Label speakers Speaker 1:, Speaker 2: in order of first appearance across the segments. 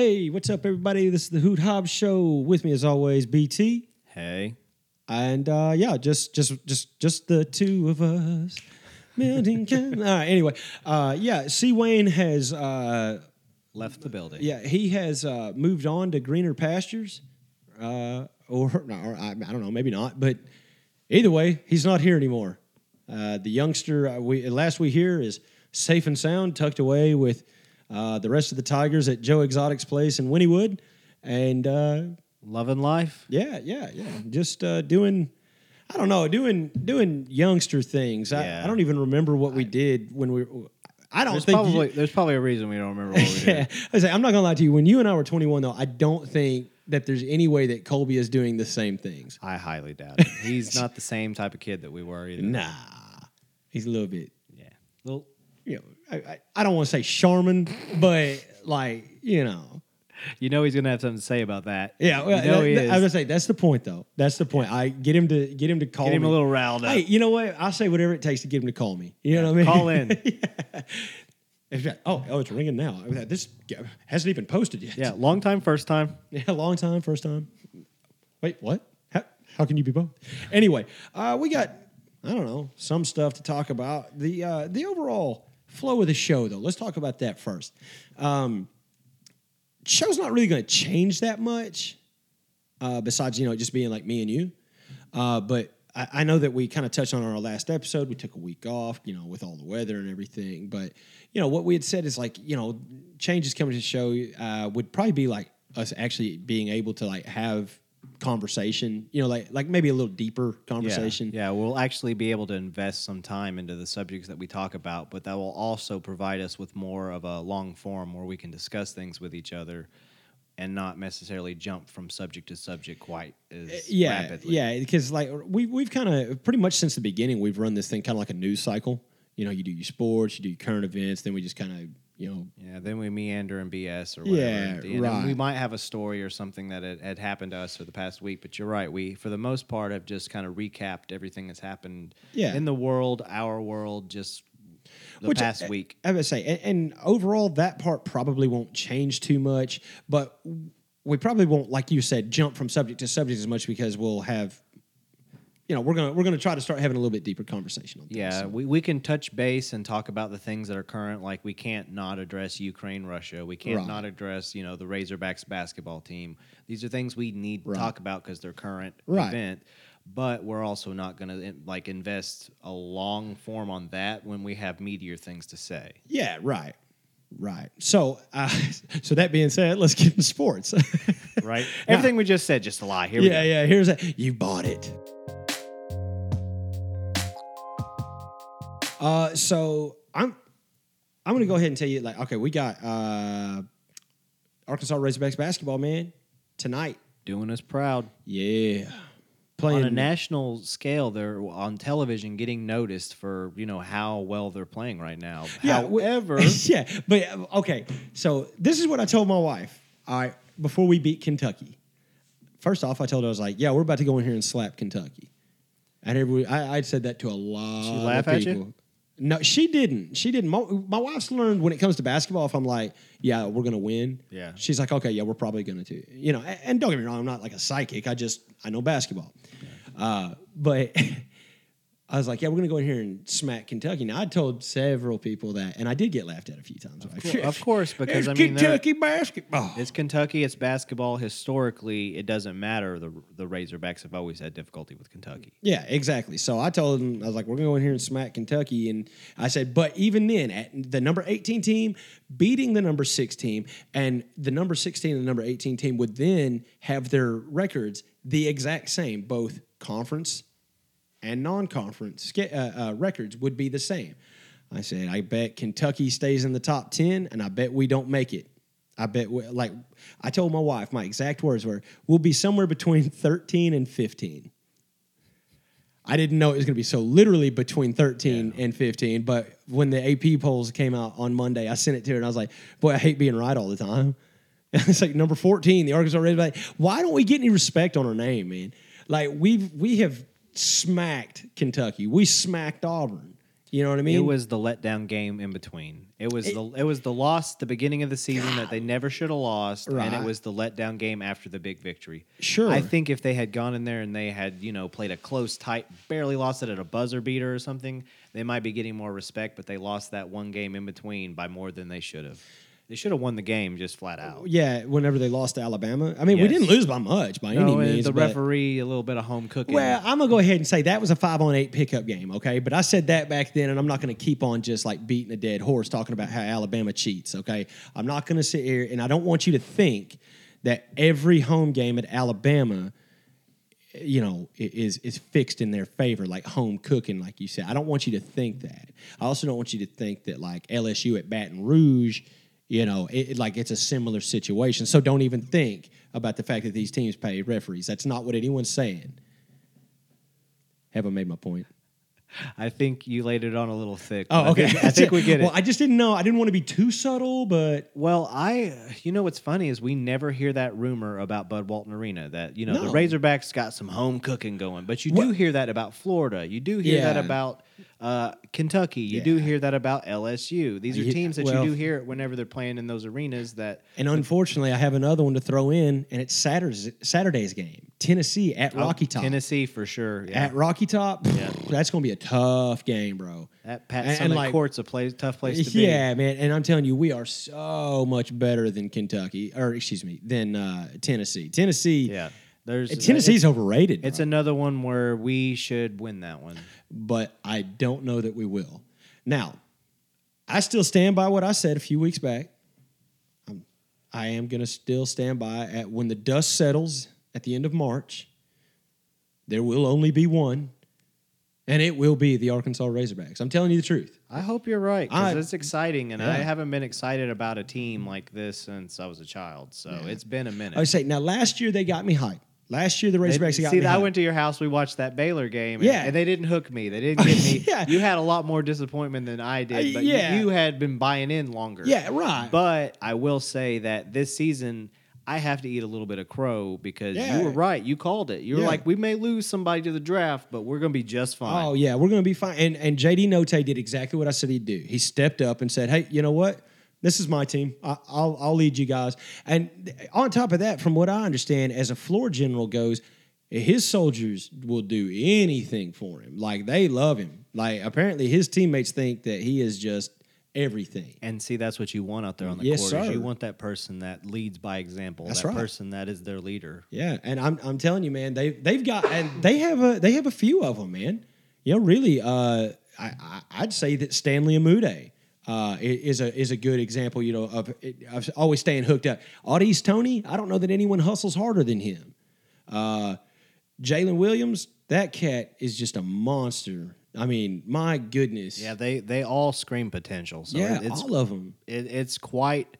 Speaker 1: Hey, what's up, everybody? This is the Hoot Hobbs Show. With me, as always, BT,
Speaker 2: Hey.
Speaker 1: and uh, yeah, just just just just the two of us. Building can- All right. Anyway, uh, yeah, C. Wayne has uh,
Speaker 2: Left the building.
Speaker 1: yeah he has uh, moved on to greener pastures, uh, or, no, or I, I don't know, maybe not, but either way, he's not here anymore. Uh, the youngster uh, we last we hear is safe and sound, tucked away with uh, the rest of the Tigers at Joe Exotic's place in Wynnewood, and uh,
Speaker 2: Loving life.
Speaker 1: yeah, yeah, yeah, just uh, doing. I don't know, doing doing youngster things. I,
Speaker 2: Yeah.
Speaker 1: I don't even remember what we did when we. I don't
Speaker 2: There's
Speaker 1: think
Speaker 2: probably
Speaker 1: You,
Speaker 2: there's probably a reason we don't remember what we
Speaker 1: yeah,
Speaker 2: did.
Speaker 1: I say I'm not gonna lie to you. When you and I were 21, though, I don't think that there's any way that Colby is doing the same things.
Speaker 2: I highly doubt it. He's not the same type of kid that we were either.
Speaker 1: Nah, he's a little bit.
Speaker 2: Yeah. Well,
Speaker 1: You know, I, I, don't want to say Charmin, but like you know,
Speaker 2: you know he's gonna have something to say about that.
Speaker 1: yeah. Well,
Speaker 2: you know
Speaker 1: that-
Speaker 2: he is.
Speaker 1: I was gonna say that's the point, though. That's the point. I get him to get him to call
Speaker 2: Get him
Speaker 1: me.
Speaker 2: a little riled up.
Speaker 1: Hey, you know what? I'll say whatever it takes to get him to call me. You know what I mean?
Speaker 2: Call in.
Speaker 1: Yeah. Oh, oh, it's ringing now. This hasn't even posted yet.
Speaker 2: Yeah, long time, first time.
Speaker 1: Yeah, long time, first time. Wait, what? How, how can you be both? Anyway, uh, we got I don't know some stuff to talk about. The uh, the overall flow of the show, though. Let's talk about that first. Um, show's not really going to change that much, uh, besides you know just being like me and you. Uh, but I, I know that we kind of touched on our last episode. We took a week off, you know, with all the weather and everything. But you know what we had said is like you know changes coming to the show uh, would probably be like us actually being able to like have conversation. You know, like like maybe a little deeper conversation.
Speaker 2: Yeah, yeah, we'll actually be able to invest some time into the subjects that we talk about, but that will also provide us with more of a long form where we can discuss things with each other and not necessarily jump from subject to subject quite as
Speaker 1: Uh, yeah,
Speaker 2: rapidly.
Speaker 1: yeah. Because like we we've kind of pretty much since the beginning we've run this thing kind of like a news cycle. You know, you do your sports, you do your current events, then we just kind of you know
Speaker 2: Yeah, then we meander and BS or whatever.
Speaker 1: Yeah,
Speaker 2: and, and
Speaker 1: right.
Speaker 2: We might have a story or something that had, had happened to us for the past week, but you're right. We, for the most part, have just kind of recapped everything that's happened
Speaker 1: Yeah.
Speaker 2: in the world, our world, just the
Speaker 1: Which,
Speaker 2: past
Speaker 1: uh,
Speaker 2: week.
Speaker 1: I would say, and, and overall, that part probably won't change too much, but we probably won't, like you said, jump from subject to subject as much because we'll have, you know, we're gonna we're gonna try to start having a little bit deeper conversation on things.
Speaker 2: Yeah, we, we can touch base and talk about the things that are current. Like we can't not address Ukraine, Russia. We can't
Speaker 1: Right.
Speaker 2: not address you know the Razorbacks basketball team. These are things we need to talk about because they're current
Speaker 1: Right.
Speaker 2: event. But we're also not going to like invest a long form on that when we have meatier things to say.
Speaker 1: yeah, right, right. So, uh, so that being said, let's get into sports.
Speaker 2: Right? Everything we just said, just a lie. Here we
Speaker 1: yeah, yeah. Here's that. You bought it. Uh, so I'm I'm gonna go ahead and tell you like okay, we got uh, Arkansas Razorbacks basketball man tonight.
Speaker 2: Doing us proud.
Speaker 1: Yeah, Playing.
Speaker 2: on a national scale, they're on television getting noticed for you know how well they're playing right now.
Speaker 1: Yeah,
Speaker 2: However,
Speaker 1: yeah, but okay. So this is what I told my wife. All right, before we beat Kentucky. First off, I told her I was like, "Yeah, we're about to go in here and slap Kentucky." And every I, I said that to a lot
Speaker 2: She laugh
Speaker 1: of
Speaker 2: at you?
Speaker 1: people. No, she didn't. She didn't. My, my wife's learned when it comes to basketball. If I'm like, "Yeah, we're gonna win,"
Speaker 2: Yeah.
Speaker 1: she's like, "Okay, yeah, we're probably gonna too." You know, and, and don't get me wrong, I'm not like a psychic. I just I know basketball. Uh, but I was like, yeah, we're going to go in here and smack Kentucky. Now, I told several people that, and I did get laughed at a few times. Like,
Speaker 2: cour- of course, because, I mean,
Speaker 1: Kentucky basketball.
Speaker 2: it's Kentucky, it's basketball. Historically, it doesn't matter. The the Razorbacks have always had difficulty with Kentucky.
Speaker 1: Yeah, exactly. So I told them, I was like, we're going to go in here and smack Kentucky. And I said, but even then, at the number 18 team beating the number six team, and the number 16 and the number 18 team would then have their records the exact same, both conference and non-conference sca- uh, uh, records would be the same. I said, I bet Kentucky stays in the top ten, and I bet we don't make it. I bet, we, like I told my wife, my exact words were, "We'll be somewhere between thirteen and 15. I didn't know it was going to be so literally between 13 and 15. But when the AP polls came out on Monday, I sent it to her and I was like, boy, I hate being right all the time. it's like number 14, the Arkansas Razorbacks. Why don't we get any respect on our name, man? Like we've we have smacked Kentucky. We smacked Auburn. You know what I mean?
Speaker 2: it was the letdown game in between. It was the it was the loss at the beginning of the season that they never should have lost, and it was the letdown game after the big victory.
Speaker 1: Sure.
Speaker 2: I think if they had gone in there and they had you know played a close, tight, barely lost it at a buzzer beater or something, they might be getting more respect. But they lost that one game in between by more than they should have. They should have won the game just flat uh, out.
Speaker 1: yeah, whenever they lost to Alabama. I mean, we
Speaker 2: Yes.
Speaker 1: didn't lose by much by any
Speaker 2: No,
Speaker 1: means.
Speaker 2: the
Speaker 1: but-
Speaker 2: referee a little bit of home cooking.
Speaker 1: Well, I'm gonna go ahead and say that was a five on eight pickup game, okay? But I said that back then, and I'm not gonna keep on just like beating a dead horse talking about how Alabama cheats, okay? I'm not gonna sit here, and I don't want you to think that every home game at Alabama, you know, i- is is fixed in their favor, like home cooking, like you said. I don't want you to think that. I also don't want you to think that like LSU at Baton Rouge, you know, it, like it's a similar situation. So don't even think about the fact that these teams pay referees. That's not what anyone's saying. Have I made my point?
Speaker 2: I think you laid it on a little thick.
Speaker 1: Oh,
Speaker 2: but I
Speaker 1: okay.
Speaker 2: think- I think we get it.
Speaker 1: Well, I just didn't know. I didn't want to be too subtle, but
Speaker 2: Well, I, you know, what's funny is we never hear that rumor about Bud Walton Arena that you know
Speaker 1: No.
Speaker 2: the Razorbacks got some home cooking going, but you
Speaker 1: What-
Speaker 2: do hear that about Florida. You do hear that
Speaker 1: Yeah.
Speaker 2: about uh, Kentucky. You do
Speaker 1: Yeah.
Speaker 2: hear that about LSU. These are teams that
Speaker 1: well-
Speaker 2: you do hear whenever they're playing in those arenas. That
Speaker 1: and unfortunately, I have another one to throw in, and it's Saturday's Saturday's game. Tennessee at Rocky Top.
Speaker 2: Oh, Tennessee for sure. Yeah.
Speaker 1: At Rocky Top,
Speaker 2: Yeah.
Speaker 1: that's going to be a tough game, bro.
Speaker 2: That Pat
Speaker 1: and-
Speaker 2: Summitt
Speaker 1: like-
Speaker 2: Court's a place, tough place to be.
Speaker 1: Yeah, man. And I'm telling you, we are so much better than Kentucky, or excuse me, than uh, Tennessee. Tennessee,
Speaker 2: yeah. There's
Speaker 1: Tennessee's overrated.
Speaker 2: It's
Speaker 1: bro.
Speaker 2: another one where we should win that one.
Speaker 1: but I don't know that we will. Now, I still stand by what I said a few weeks back. I'm, I am going to still stand by at when the dust settles at the end of March, there will only be one, and it will be the Arkansas Razorbacks. I'm telling you the truth.
Speaker 2: I hope you're right because it's exciting, and
Speaker 1: Yeah.
Speaker 2: I haven't been excited about a team like this since I was a child. So it's been a minute.
Speaker 1: I say now last year they got me hyped. Last year the
Speaker 2: They-
Speaker 1: Razorbacks got
Speaker 2: see,
Speaker 1: me See,
Speaker 2: I
Speaker 1: hyped.
Speaker 2: went to your house. We watched that Baylor game. and-
Speaker 1: Yeah.
Speaker 2: and, they didn't hook me. They didn't get me.
Speaker 1: Yeah.
Speaker 2: You had a lot more disappointment than I did,
Speaker 1: Uh,
Speaker 2: but
Speaker 1: yeah.
Speaker 2: you, you had been buying in longer.
Speaker 1: yeah, right.
Speaker 2: But I will say that this season, I have to eat a little bit of crow because
Speaker 1: Yeah.
Speaker 2: you were right. You called it. You were
Speaker 1: Yeah.
Speaker 2: like, we may lose somebody to the draft, but we're going to be just fine.
Speaker 1: Oh yeah, we're gonna be fine. And and JD Notae did exactly what I said he'd do. He stepped up and said, "Hey, you know what? This is my team. I, I'll I'll lead you guys." And on top of that, from what I understand, as a floor general goes, his soldiers will do anything for him. Like they love him. Like apparently his teammates think that he is just everything.
Speaker 2: And see, that's what you want out there on the
Speaker 1: Yes,
Speaker 2: court.
Speaker 1: sir.
Speaker 2: You want that person that leads by example.
Speaker 1: That's
Speaker 2: that
Speaker 1: right.
Speaker 2: person that is their leader.
Speaker 1: Yeah, and I'm I'm telling you, man, they they've got and they have a they have a few of them, man. You know, really, uh, I, I I'd say that Stanley Umude uh, is a is a good example. You know, of, of always staying hooked up. Au'Diese Toney, I don't know that anyone hustles harder than him. Uh, Jaylin Williams, that cat is just a monster. I mean, my goodness.
Speaker 2: Yeah, they they all scream potential. So
Speaker 1: yeah,
Speaker 2: it's
Speaker 1: all of them.
Speaker 2: it, it's quite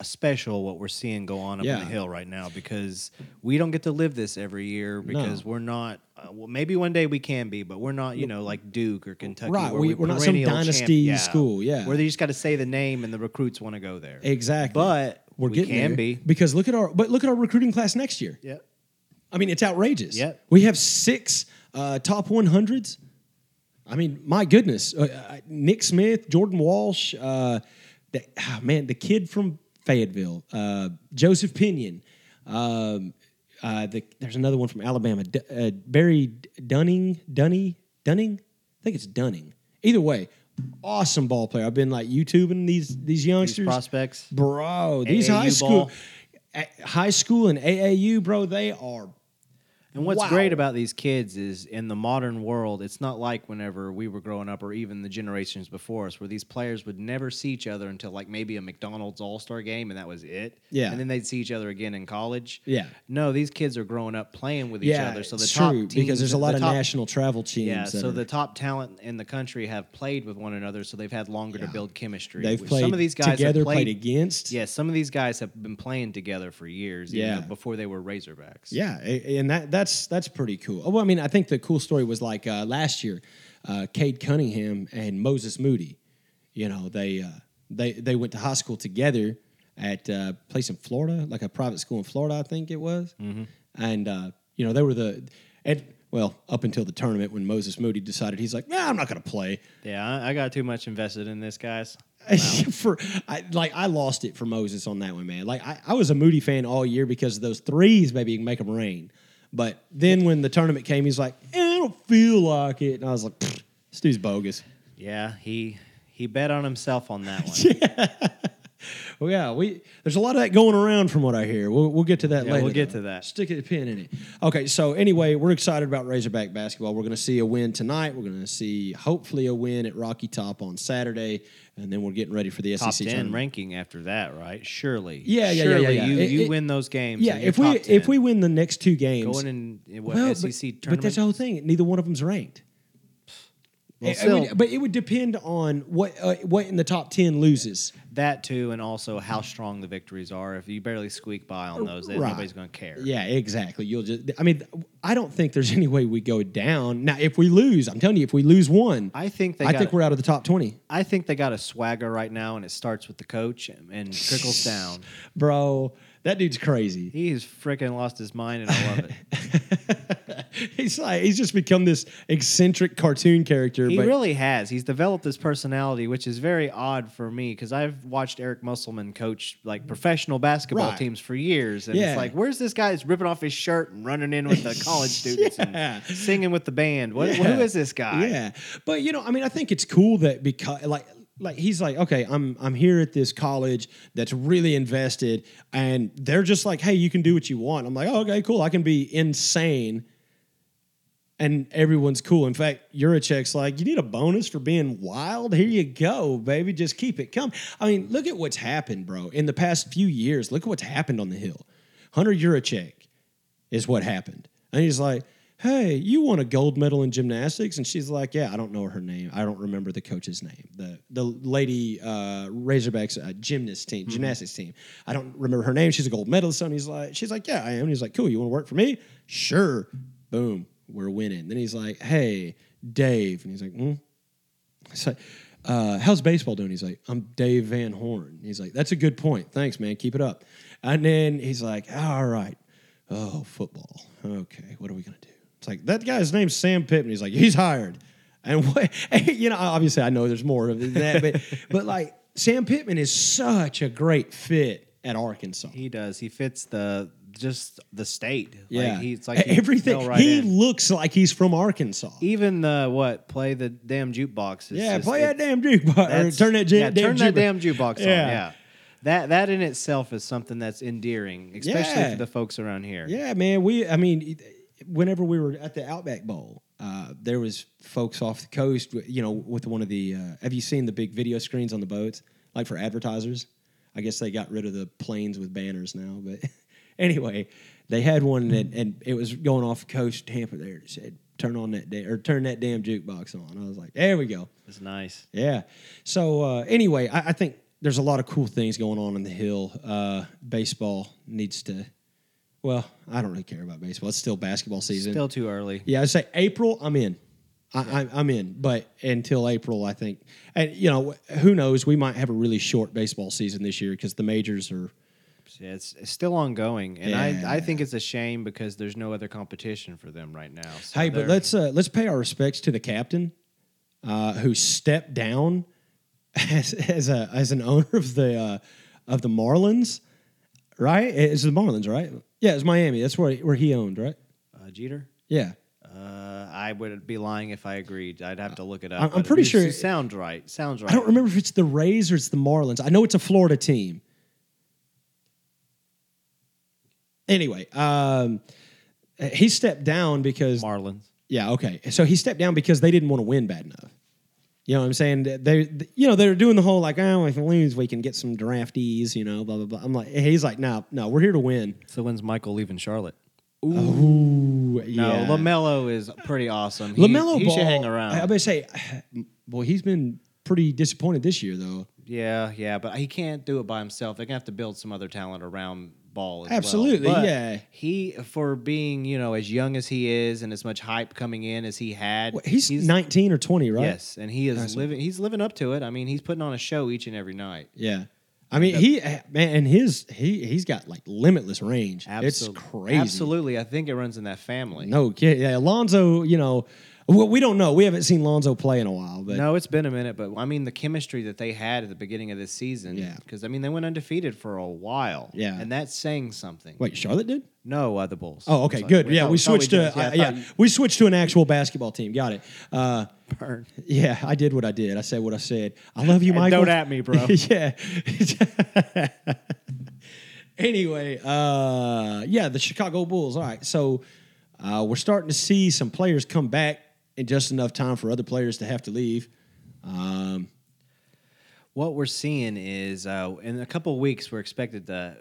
Speaker 2: special what we're seeing go on up
Speaker 1: Yeah.
Speaker 2: in the hill right now because we don't get to live this every year because we're not. Uh, well, maybe one day we can be, but we're not. You know, like Duke or Kentucky.
Speaker 1: Right, we- we're not some dynasty school, yeah.
Speaker 2: where they just got to say the name and the recruits want to go there.
Speaker 1: Exactly.
Speaker 2: But
Speaker 1: we're
Speaker 2: we
Speaker 1: getting
Speaker 2: can
Speaker 1: there.
Speaker 2: be.
Speaker 1: because look at our but look at our recruiting class next year.
Speaker 2: Yeah.
Speaker 1: I mean, it's outrageous.
Speaker 2: Yep.
Speaker 1: We have six uh, top 100s. I mean, my goodness. Uh, uh, Nick Smith, Jordan Walsh, uh, the, ah, man, the kid from Fayetteville, uh, Joseph Pinion. Um, uh, the, there's another one from Alabama, D- uh, Barry Dunning, Dunny, Dunning? I think it's Dunning. Either way, awesome ball player. I've been like YouTubing these these
Speaker 2: These
Speaker 1: youngsters.
Speaker 2: prospects.
Speaker 1: Bro, these
Speaker 2: AAU
Speaker 1: high school,
Speaker 2: ball.
Speaker 1: high school and AAU, bro, they are.
Speaker 2: And what's
Speaker 1: Wow.
Speaker 2: great about these kids is in the modern world, it's not like whenever we were growing up or even the generations before us, where these players would never see each other until like maybe a McDonald's All Star game and that was it.
Speaker 1: Yeah.
Speaker 2: And then they'd see each other again in college.
Speaker 1: Yeah.
Speaker 2: No, these kids are growing up playing with each
Speaker 1: Yeah,
Speaker 2: other. So the
Speaker 1: it's
Speaker 2: top
Speaker 1: true
Speaker 2: teams,
Speaker 1: because there's a lot
Speaker 2: the
Speaker 1: of
Speaker 2: top-
Speaker 1: national travel teams.
Speaker 2: Yeah, so
Speaker 1: are-
Speaker 2: the top talent in the country have played with one another, so they've had longer
Speaker 1: Yeah.
Speaker 2: to build chemistry.
Speaker 1: they've played
Speaker 2: some of these guys
Speaker 1: together,
Speaker 2: have played,
Speaker 1: played against.
Speaker 2: Yeah, some of these guys have been playing together for years,
Speaker 1: Yeah.
Speaker 2: before they were Razorbacks.
Speaker 1: Yeah, and that that's that's that's pretty cool. Oh, Well, I mean, I think the cool story was like uh, last year, uh, Cade Cunningham and Moses Moody. You know, they uh, they they went to high school together at a place in Florida, like a private school in Florida, I think it was.
Speaker 2: Mm-hmm.
Speaker 1: And uh, you know, they were the and Well, up until the tournament when Moses Moody decided he's like, nah, I'm not going to play.
Speaker 2: Yeah, I, got too much invested in this, guys.
Speaker 1: for I, like I lost it for Moses on that one, man. Like I, I was a Moody fan all year because of those threes, maybe you can make them rain. But then when the tournament came, he's like, eh, I don't feel like it, and I was like, "Pfft, this dude's bogus.
Speaker 2: Yeah, he he bet on himself on that one.
Speaker 1: Well, yeah, we there's a lot of that going around from what I hear. We'll, we'll get to that
Speaker 2: Yeah,
Speaker 1: later.
Speaker 2: we'll get
Speaker 1: though.
Speaker 2: to that.
Speaker 1: Stick a pin in it. Okay, so anyway, we're excited about Razorback basketball. We're going to see a win tonight. We're going to see hopefully a win at Rocky Top on Saturday, and then we're getting ready for the
Speaker 2: top
Speaker 1: SEC
Speaker 2: ten
Speaker 1: tournament.
Speaker 2: ranking after that, right? Surely.
Speaker 1: Yeah, yeah, yeah,
Speaker 2: Surely
Speaker 1: yeah, yeah.
Speaker 2: You
Speaker 1: It-
Speaker 2: you
Speaker 1: it-
Speaker 2: win those games.
Speaker 1: Yeah, if we
Speaker 2: 10.
Speaker 1: if we win the next two games,
Speaker 2: going in, in what
Speaker 1: well,
Speaker 2: SEC
Speaker 1: but,
Speaker 2: tournament,
Speaker 1: but that's the whole thing. Neither one of them's ranked.
Speaker 2: Well,
Speaker 1: It- it would- but it would depend on what uh, what in the top ten loses.
Speaker 2: That too, and also how mm-hmm. strong the victories are. If you barely squeak by on those, then
Speaker 1: Right.
Speaker 2: nobody's going to care.
Speaker 1: Yeah, exactly. You'll just. I mean, I don't think there's any way we go down. Now, if we lose, I'm telling you, if we lose one,
Speaker 2: I think they.
Speaker 1: I
Speaker 2: got,
Speaker 1: think we're out of the top twenty,
Speaker 2: I think they got a swagger right now, and it starts with the coach and, and trickles down.
Speaker 1: bro. That dude's crazy.
Speaker 2: He's freaking lost his mind, and I love it.
Speaker 1: he's like he's just become this eccentric cartoon character.
Speaker 2: He
Speaker 1: but
Speaker 2: really has. He's developed this personality, which is very odd for me because I've watched Eric Musselman coach like professional basketball
Speaker 1: Right.
Speaker 2: teams for years, and
Speaker 1: Yeah.
Speaker 2: it's like, where's this guy He's ripping off his shirt and running in with the college students
Speaker 1: Yeah.
Speaker 2: and singing with the band? What,
Speaker 1: Yeah.
Speaker 2: Who is this guy?
Speaker 1: Yeah, but you know, I mean, I think it's cool that because like like he's like, okay, I'm I'm here at this college that's really invested, and they're just like, hey, you can do what you want. I'm like, oh, okay, cool. I can be insane. And everyone's cool. In fact, Yurachek's like, you need a bonus for being wild? Here you go, baby. Just keep it coming. I mean, look at what's happened, bro. In the past few years, look at what's happened on the hill. Hunter Yurachek is what happened. And he's like, hey, you won a gold medal in gymnastics? And she's like, yeah, I don't know her name. I don't remember the coach's name. The the lady uh, Razorbacks uh, gymnast team, gymnastics team. I don't remember her name. She's a gold medalist. And he's like, she's like, yeah, I am. And he's like, cool. You want to work for me? Sure. Boom. We're winning. Then he's like, hey, Dave. And he's like, hmm. Like, uh, how's baseball doing? He's like, I'm Dave Van Horn. He's like, that's a good point. Thanks, man. Keep it up. And then he's like, all right. Oh, football. Okay, what are we gonna do? It's like that guy's name's Sam Pittman. He's like, he's hired. And what you know, obviously I know there's more of that, but but like Sam Pittman is such a great fit at Arkansas.
Speaker 2: He does. He fits the just the state.
Speaker 1: yeah,
Speaker 2: like, he's like he
Speaker 1: everything.
Speaker 2: right
Speaker 1: he
Speaker 2: in.
Speaker 1: looks like he's from Arkansas.
Speaker 2: even the what play the damn jukebox.
Speaker 1: yeah,
Speaker 2: just-
Speaker 1: play that damn jukebox. Turn that, jam,
Speaker 2: yeah,
Speaker 1: damn
Speaker 2: turn that
Speaker 1: jukebox.
Speaker 2: damn jukebox on.
Speaker 1: Yeah.
Speaker 2: Yeah. That that in itself is something that's endearing, especially
Speaker 1: Yeah.
Speaker 2: for the folks around here.
Speaker 1: Yeah, man. We, I mean, whenever we were at the Outback Bowl, uh, there was folks off the coast, you know, with one of the. Uh, have you seen the big video screens on the boats, like for advertisers? I guess they got rid of the planes with banners now, but anyway, they had one that, and it was going off the coast of Tampa. There, it said, "Turn on that da- or turn that damn jukebox on." I was like, "There we go."
Speaker 2: It's nice.
Speaker 1: Yeah. So uh, anyway, I, I think there's a lot of cool things going on in the hill. Uh, baseball needs to. Well, I don't really care about baseball. It's still basketball season.
Speaker 2: Still too early.
Speaker 1: yeah, I say April. I'm in. I, I, I'm in. But until April, I think, and you know, who knows? We might have a really short baseball season this year because the majors are.
Speaker 2: Yeah, It's, it's still ongoing, and
Speaker 1: Yeah.
Speaker 2: I, I think it's a shame because there's no other competition for them right now. So
Speaker 1: hey, but let's uh, let's pay our respects to the captain, uh, who stepped down as, as a as an owner of the uh, of the Marlins. Right? It's the Marlins, right? Yeah, it's Miami. That's where where he owned, right?
Speaker 2: uh, Jeter.
Speaker 1: Yeah.
Speaker 2: Uh, I would be lying if I agreed. I'd have to look it up.
Speaker 1: I'm- I'm pretty
Speaker 2: it-
Speaker 1: sure-
Speaker 2: it sounds right. Sounds right.
Speaker 1: I don't remember if it's the Rays or it's the Marlins. I know it's a Florida team. Anyway, um, he stepped down because
Speaker 2: Marlins.
Speaker 1: yeah, okay. So he stepped down because they didn't want to win bad enough. You know what I'm saying? They, you know, they're doing the whole like, oh, if we lose, we can get some draftees. You know, blah blah blah. I'm like, he's like, no, no, we're here to win.
Speaker 2: So when's Michael leaving Charlotte?
Speaker 1: Ooh,
Speaker 2: No,
Speaker 1: yeah.
Speaker 2: Lamelo is pretty awesome. He,
Speaker 1: Lamelo
Speaker 2: he
Speaker 1: Ball,
Speaker 2: should hang around.
Speaker 1: I, I better say, boy, he's been pretty disappointed this year though.
Speaker 2: Yeah, yeah, but he can't do it by himself. They're gonna have to build some other talent around Ball. As well.
Speaker 1: Absolutely,
Speaker 2: But
Speaker 1: yeah.
Speaker 2: He for being you know as young as he is and as much hype coming in as he had.
Speaker 1: What, He's, 19 or 20, right?
Speaker 2: Yes, and he is
Speaker 1: That's
Speaker 2: living. He's living up to it. I mean, he's putting on a show each and every night.
Speaker 1: Yeah. I mean, he man, and his he he's got like limitless range. It's crazy.
Speaker 2: Absolutely, I think it runs in that family.
Speaker 1: No kid. Yeah, Alonzo. You know, well, we don't know. We haven't seen Lonzo play in a while, but
Speaker 2: No, it's been a minute, but I mean the chemistry that they had at the beginning of this season.
Speaker 1: Yeah.
Speaker 2: Because I mean they went undefeated for a while.
Speaker 1: Yeah.
Speaker 2: And that's saying something.
Speaker 1: wait, Charlotte did.
Speaker 2: No, uh, the Bulls.
Speaker 1: Oh, okay,
Speaker 2: Sorry.
Speaker 1: good.
Speaker 2: Wait,
Speaker 1: yeah,
Speaker 2: oh,
Speaker 1: we switched
Speaker 2: did.
Speaker 1: to
Speaker 2: I
Speaker 1: uh, yeah,
Speaker 2: you-
Speaker 1: we switched to an actual basketball team. Got it. Uh,
Speaker 2: Burn.
Speaker 1: yeah, I did what I did. I said what I said. I love you, Michael.
Speaker 2: don't at me, bro.
Speaker 1: yeah. anyway, uh, yeah, the Chicago Bulls. All right, so uh, we're starting to see some players come back in just enough time for other players to have to leave. Um,
Speaker 2: What we're seeing is uh, in a couple of weeks we're expected to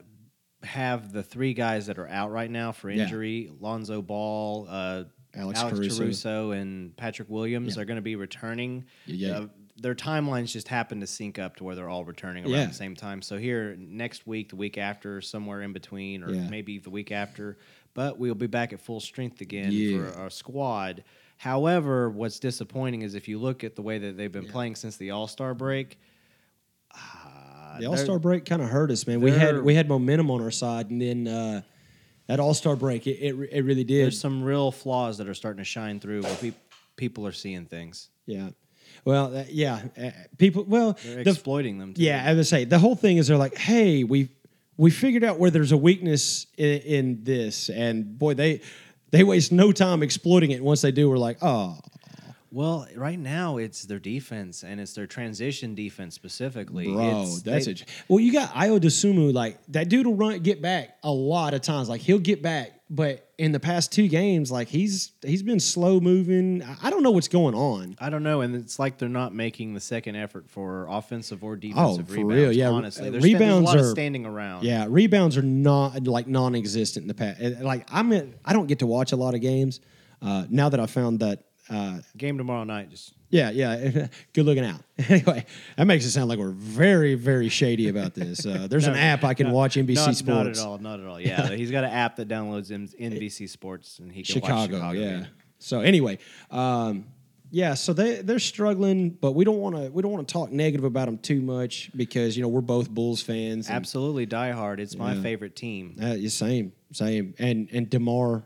Speaker 2: have the three guys that are out right now for
Speaker 1: Yeah.
Speaker 2: injury: Lonzo Ball, uh,
Speaker 1: Alex
Speaker 2: Alex,
Speaker 1: Caruso.
Speaker 2: Caruso. and Patrick Williams
Speaker 1: Yeah.
Speaker 2: are going to be returning.
Speaker 1: Yeah, yeah.
Speaker 2: Uh, their timelines just happen to sync up to where they're all returning around
Speaker 1: Yeah.
Speaker 2: the same time. So here next week, the week after, somewhere in between, or
Speaker 1: Yeah.
Speaker 2: maybe the week after, but we'll be back at full strength again
Speaker 1: Yeah.
Speaker 2: for our squad. However, what's disappointing is if you look at the way that they've been
Speaker 1: Yeah.
Speaker 2: playing since the All Star break. uh,
Speaker 1: the All Star break kind of hurt us, man. We had we had momentum on our side, and then uh, that All Star break, it, it it really did.
Speaker 2: There's some real flaws that are starting to shine through where peop people are seeing things.
Speaker 1: Yeah. Well, uh, yeah. Uh, people. Well,
Speaker 2: They're
Speaker 1: the,
Speaker 2: exploiting them. Too.
Speaker 1: yeah. I would say the whole thing is they're like, hey, we we figured out where there's a weakness in, in this, and boy, they they waste no time exploiting it. Once they do, we're like, oh,
Speaker 2: Well, right now it's their defense and it's their transition defense specifically.
Speaker 1: bro,
Speaker 2: It's-
Speaker 1: that's
Speaker 2: they-
Speaker 1: it. Well, you got Ayo Dosunmu, like that dude will run get back a lot of times. Like he'll get back, but in the past two games, like he's he's been slow moving. I- don't know what's going on.
Speaker 2: I don't know, and it's like they're not making the second effort for offensive or defensive
Speaker 1: Oh,
Speaker 2: defensive
Speaker 1: for
Speaker 2: rebounds.
Speaker 1: real, yeah.
Speaker 2: honestly,
Speaker 1: Uh,
Speaker 2: there's, sta- there's a
Speaker 1: rebounds
Speaker 2: lot of
Speaker 1: are-
Speaker 2: standing around.
Speaker 1: Yeah, rebounds are not like non-existent in the past. Uh, Like I'm, in, I don't get to watch a lot of games uh, now that I found that. Uh,
Speaker 2: Game tomorrow night, just
Speaker 1: yeah, yeah, good looking out. anyway, that makes it sound like we're very, very shady about this. Uh, there's an app I can
Speaker 2: no,
Speaker 1: watch NBC
Speaker 2: not,
Speaker 1: Sports.
Speaker 2: Not at all. Not at all. Yeah, he's got an app that downloads NBC Sports, and he can watch
Speaker 1: Chicago,
Speaker 2: Chicago.
Speaker 1: yeah.
Speaker 2: game.
Speaker 1: So anyway, um, yeah, so they they're struggling, but we don't want to we don't want to talk negative about them too much because you know we're both Bulls fans. and-
Speaker 2: Absolutely, Die Hard. It's my
Speaker 1: Yeah.
Speaker 2: favorite team.
Speaker 1: Uh, yeah, same, same, and and Demar,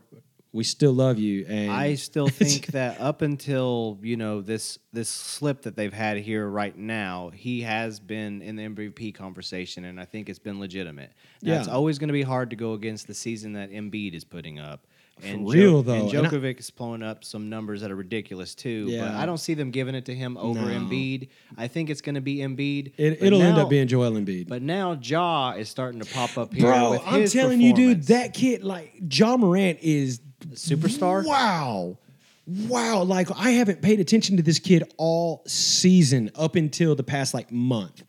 Speaker 1: we still love you. And
Speaker 2: I still think that up until you know this this slip that they've had here right now, he has been in the MVP conversation, and I think it's been legitimate. Now, it's always going to be hard to go against the season that Embiid is putting up. And
Speaker 1: real, though,
Speaker 2: and
Speaker 1: and I-
Speaker 2: Jokic is blowing up some numbers that are ridiculous too. But
Speaker 1: Yeah.
Speaker 2: I don't see them giving it to him over
Speaker 1: No.
Speaker 2: Embiid. I think it's going to be Embiid.
Speaker 1: It, it'll end up being Joel Embiid.
Speaker 2: But now Ja is starting to pop up here.
Speaker 1: Bro,
Speaker 2: with
Speaker 1: I'm telling you, dude, that kid, like Ja Morant, is
Speaker 2: superstar?
Speaker 1: Wow, wow! Like I haven't paid attention to this kid all season up until the past like month.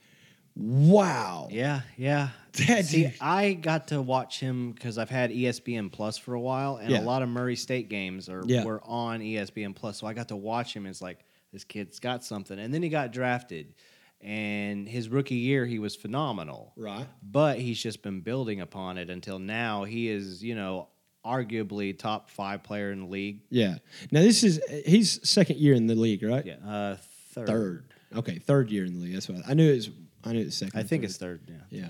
Speaker 1: Wow.
Speaker 2: Yeah, yeah.
Speaker 1: That
Speaker 2: See,
Speaker 1: dude-
Speaker 2: I got to watch him because I've had ESPN Plus for a while, and
Speaker 1: Yeah.
Speaker 2: a lot of Murray State games are
Speaker 1: Yeah.
Speaker 2: were on ESPN Plus. So I got to watch him. It's like this kid's got something, and then he got drafted, and his rookie year he was phenomenal.
Speaker 1: Right.
Speaker 2: But he's just been building upon it until now. He is, you know, arguably top five player in the league.
Speaker 1: Yeah. Now this is he's second year in the league, right?
Speaker 2: Yeah, uh, third.
Speaker 1: Third. Okay, third year in the league. That's what I, I knew. It was, I knew it was second.
Speaker 2: I think
Speaker 1: third.
Speaker 2: it's third. Yeah.
Speaker 1: Yeah.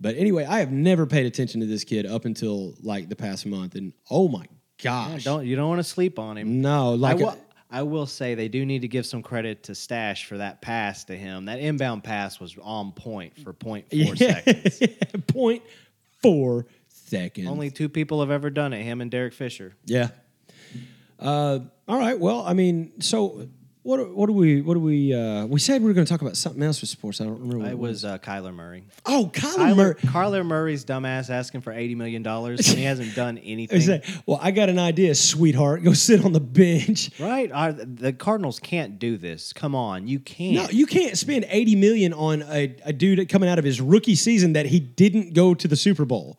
Speaker 1: But anyway, I have never paid attention to this kid up until like the past month, and oh my
Speaker 2: Yeah,
Speaker 1: gosh,
Speaker 2: don't you don't want to sleep on him.
Speaker 1: no, like
Speaker 2: will, I will say they do need to give some credit to Stash for that pass to him. That inbound pass was on point for 0.4 seconds.
Speaker 1: point four seconds.
Speaker 2: Only two people have ever done it, him and Derek Fisher.
Speaker 1: yeah. Uh, all right. Well, I mean, so what? What do we? What do we? Uh, we said we were going to talk about something else with sports. I don't remember. What
Speaker 2: It was uh, Kyler Murray.
Speaker 1: Oh, Kyler
Speaker 2: Kyler,
Speaker 1: Murray.
Speaker 2: Kyler Murray's dumbass asking for $80 million and he hasn't done anything.
Speaker 1: say, well, I got an idea, sweetheart. Go sit on the bench.
Speaker 2: Right? Our, the Cardinals can't do this. Come on. You can't.
Speaker 1: No, you can't spend eighty million on a, a dude coming out of his rookie season that he didn't go to the Super Bowl.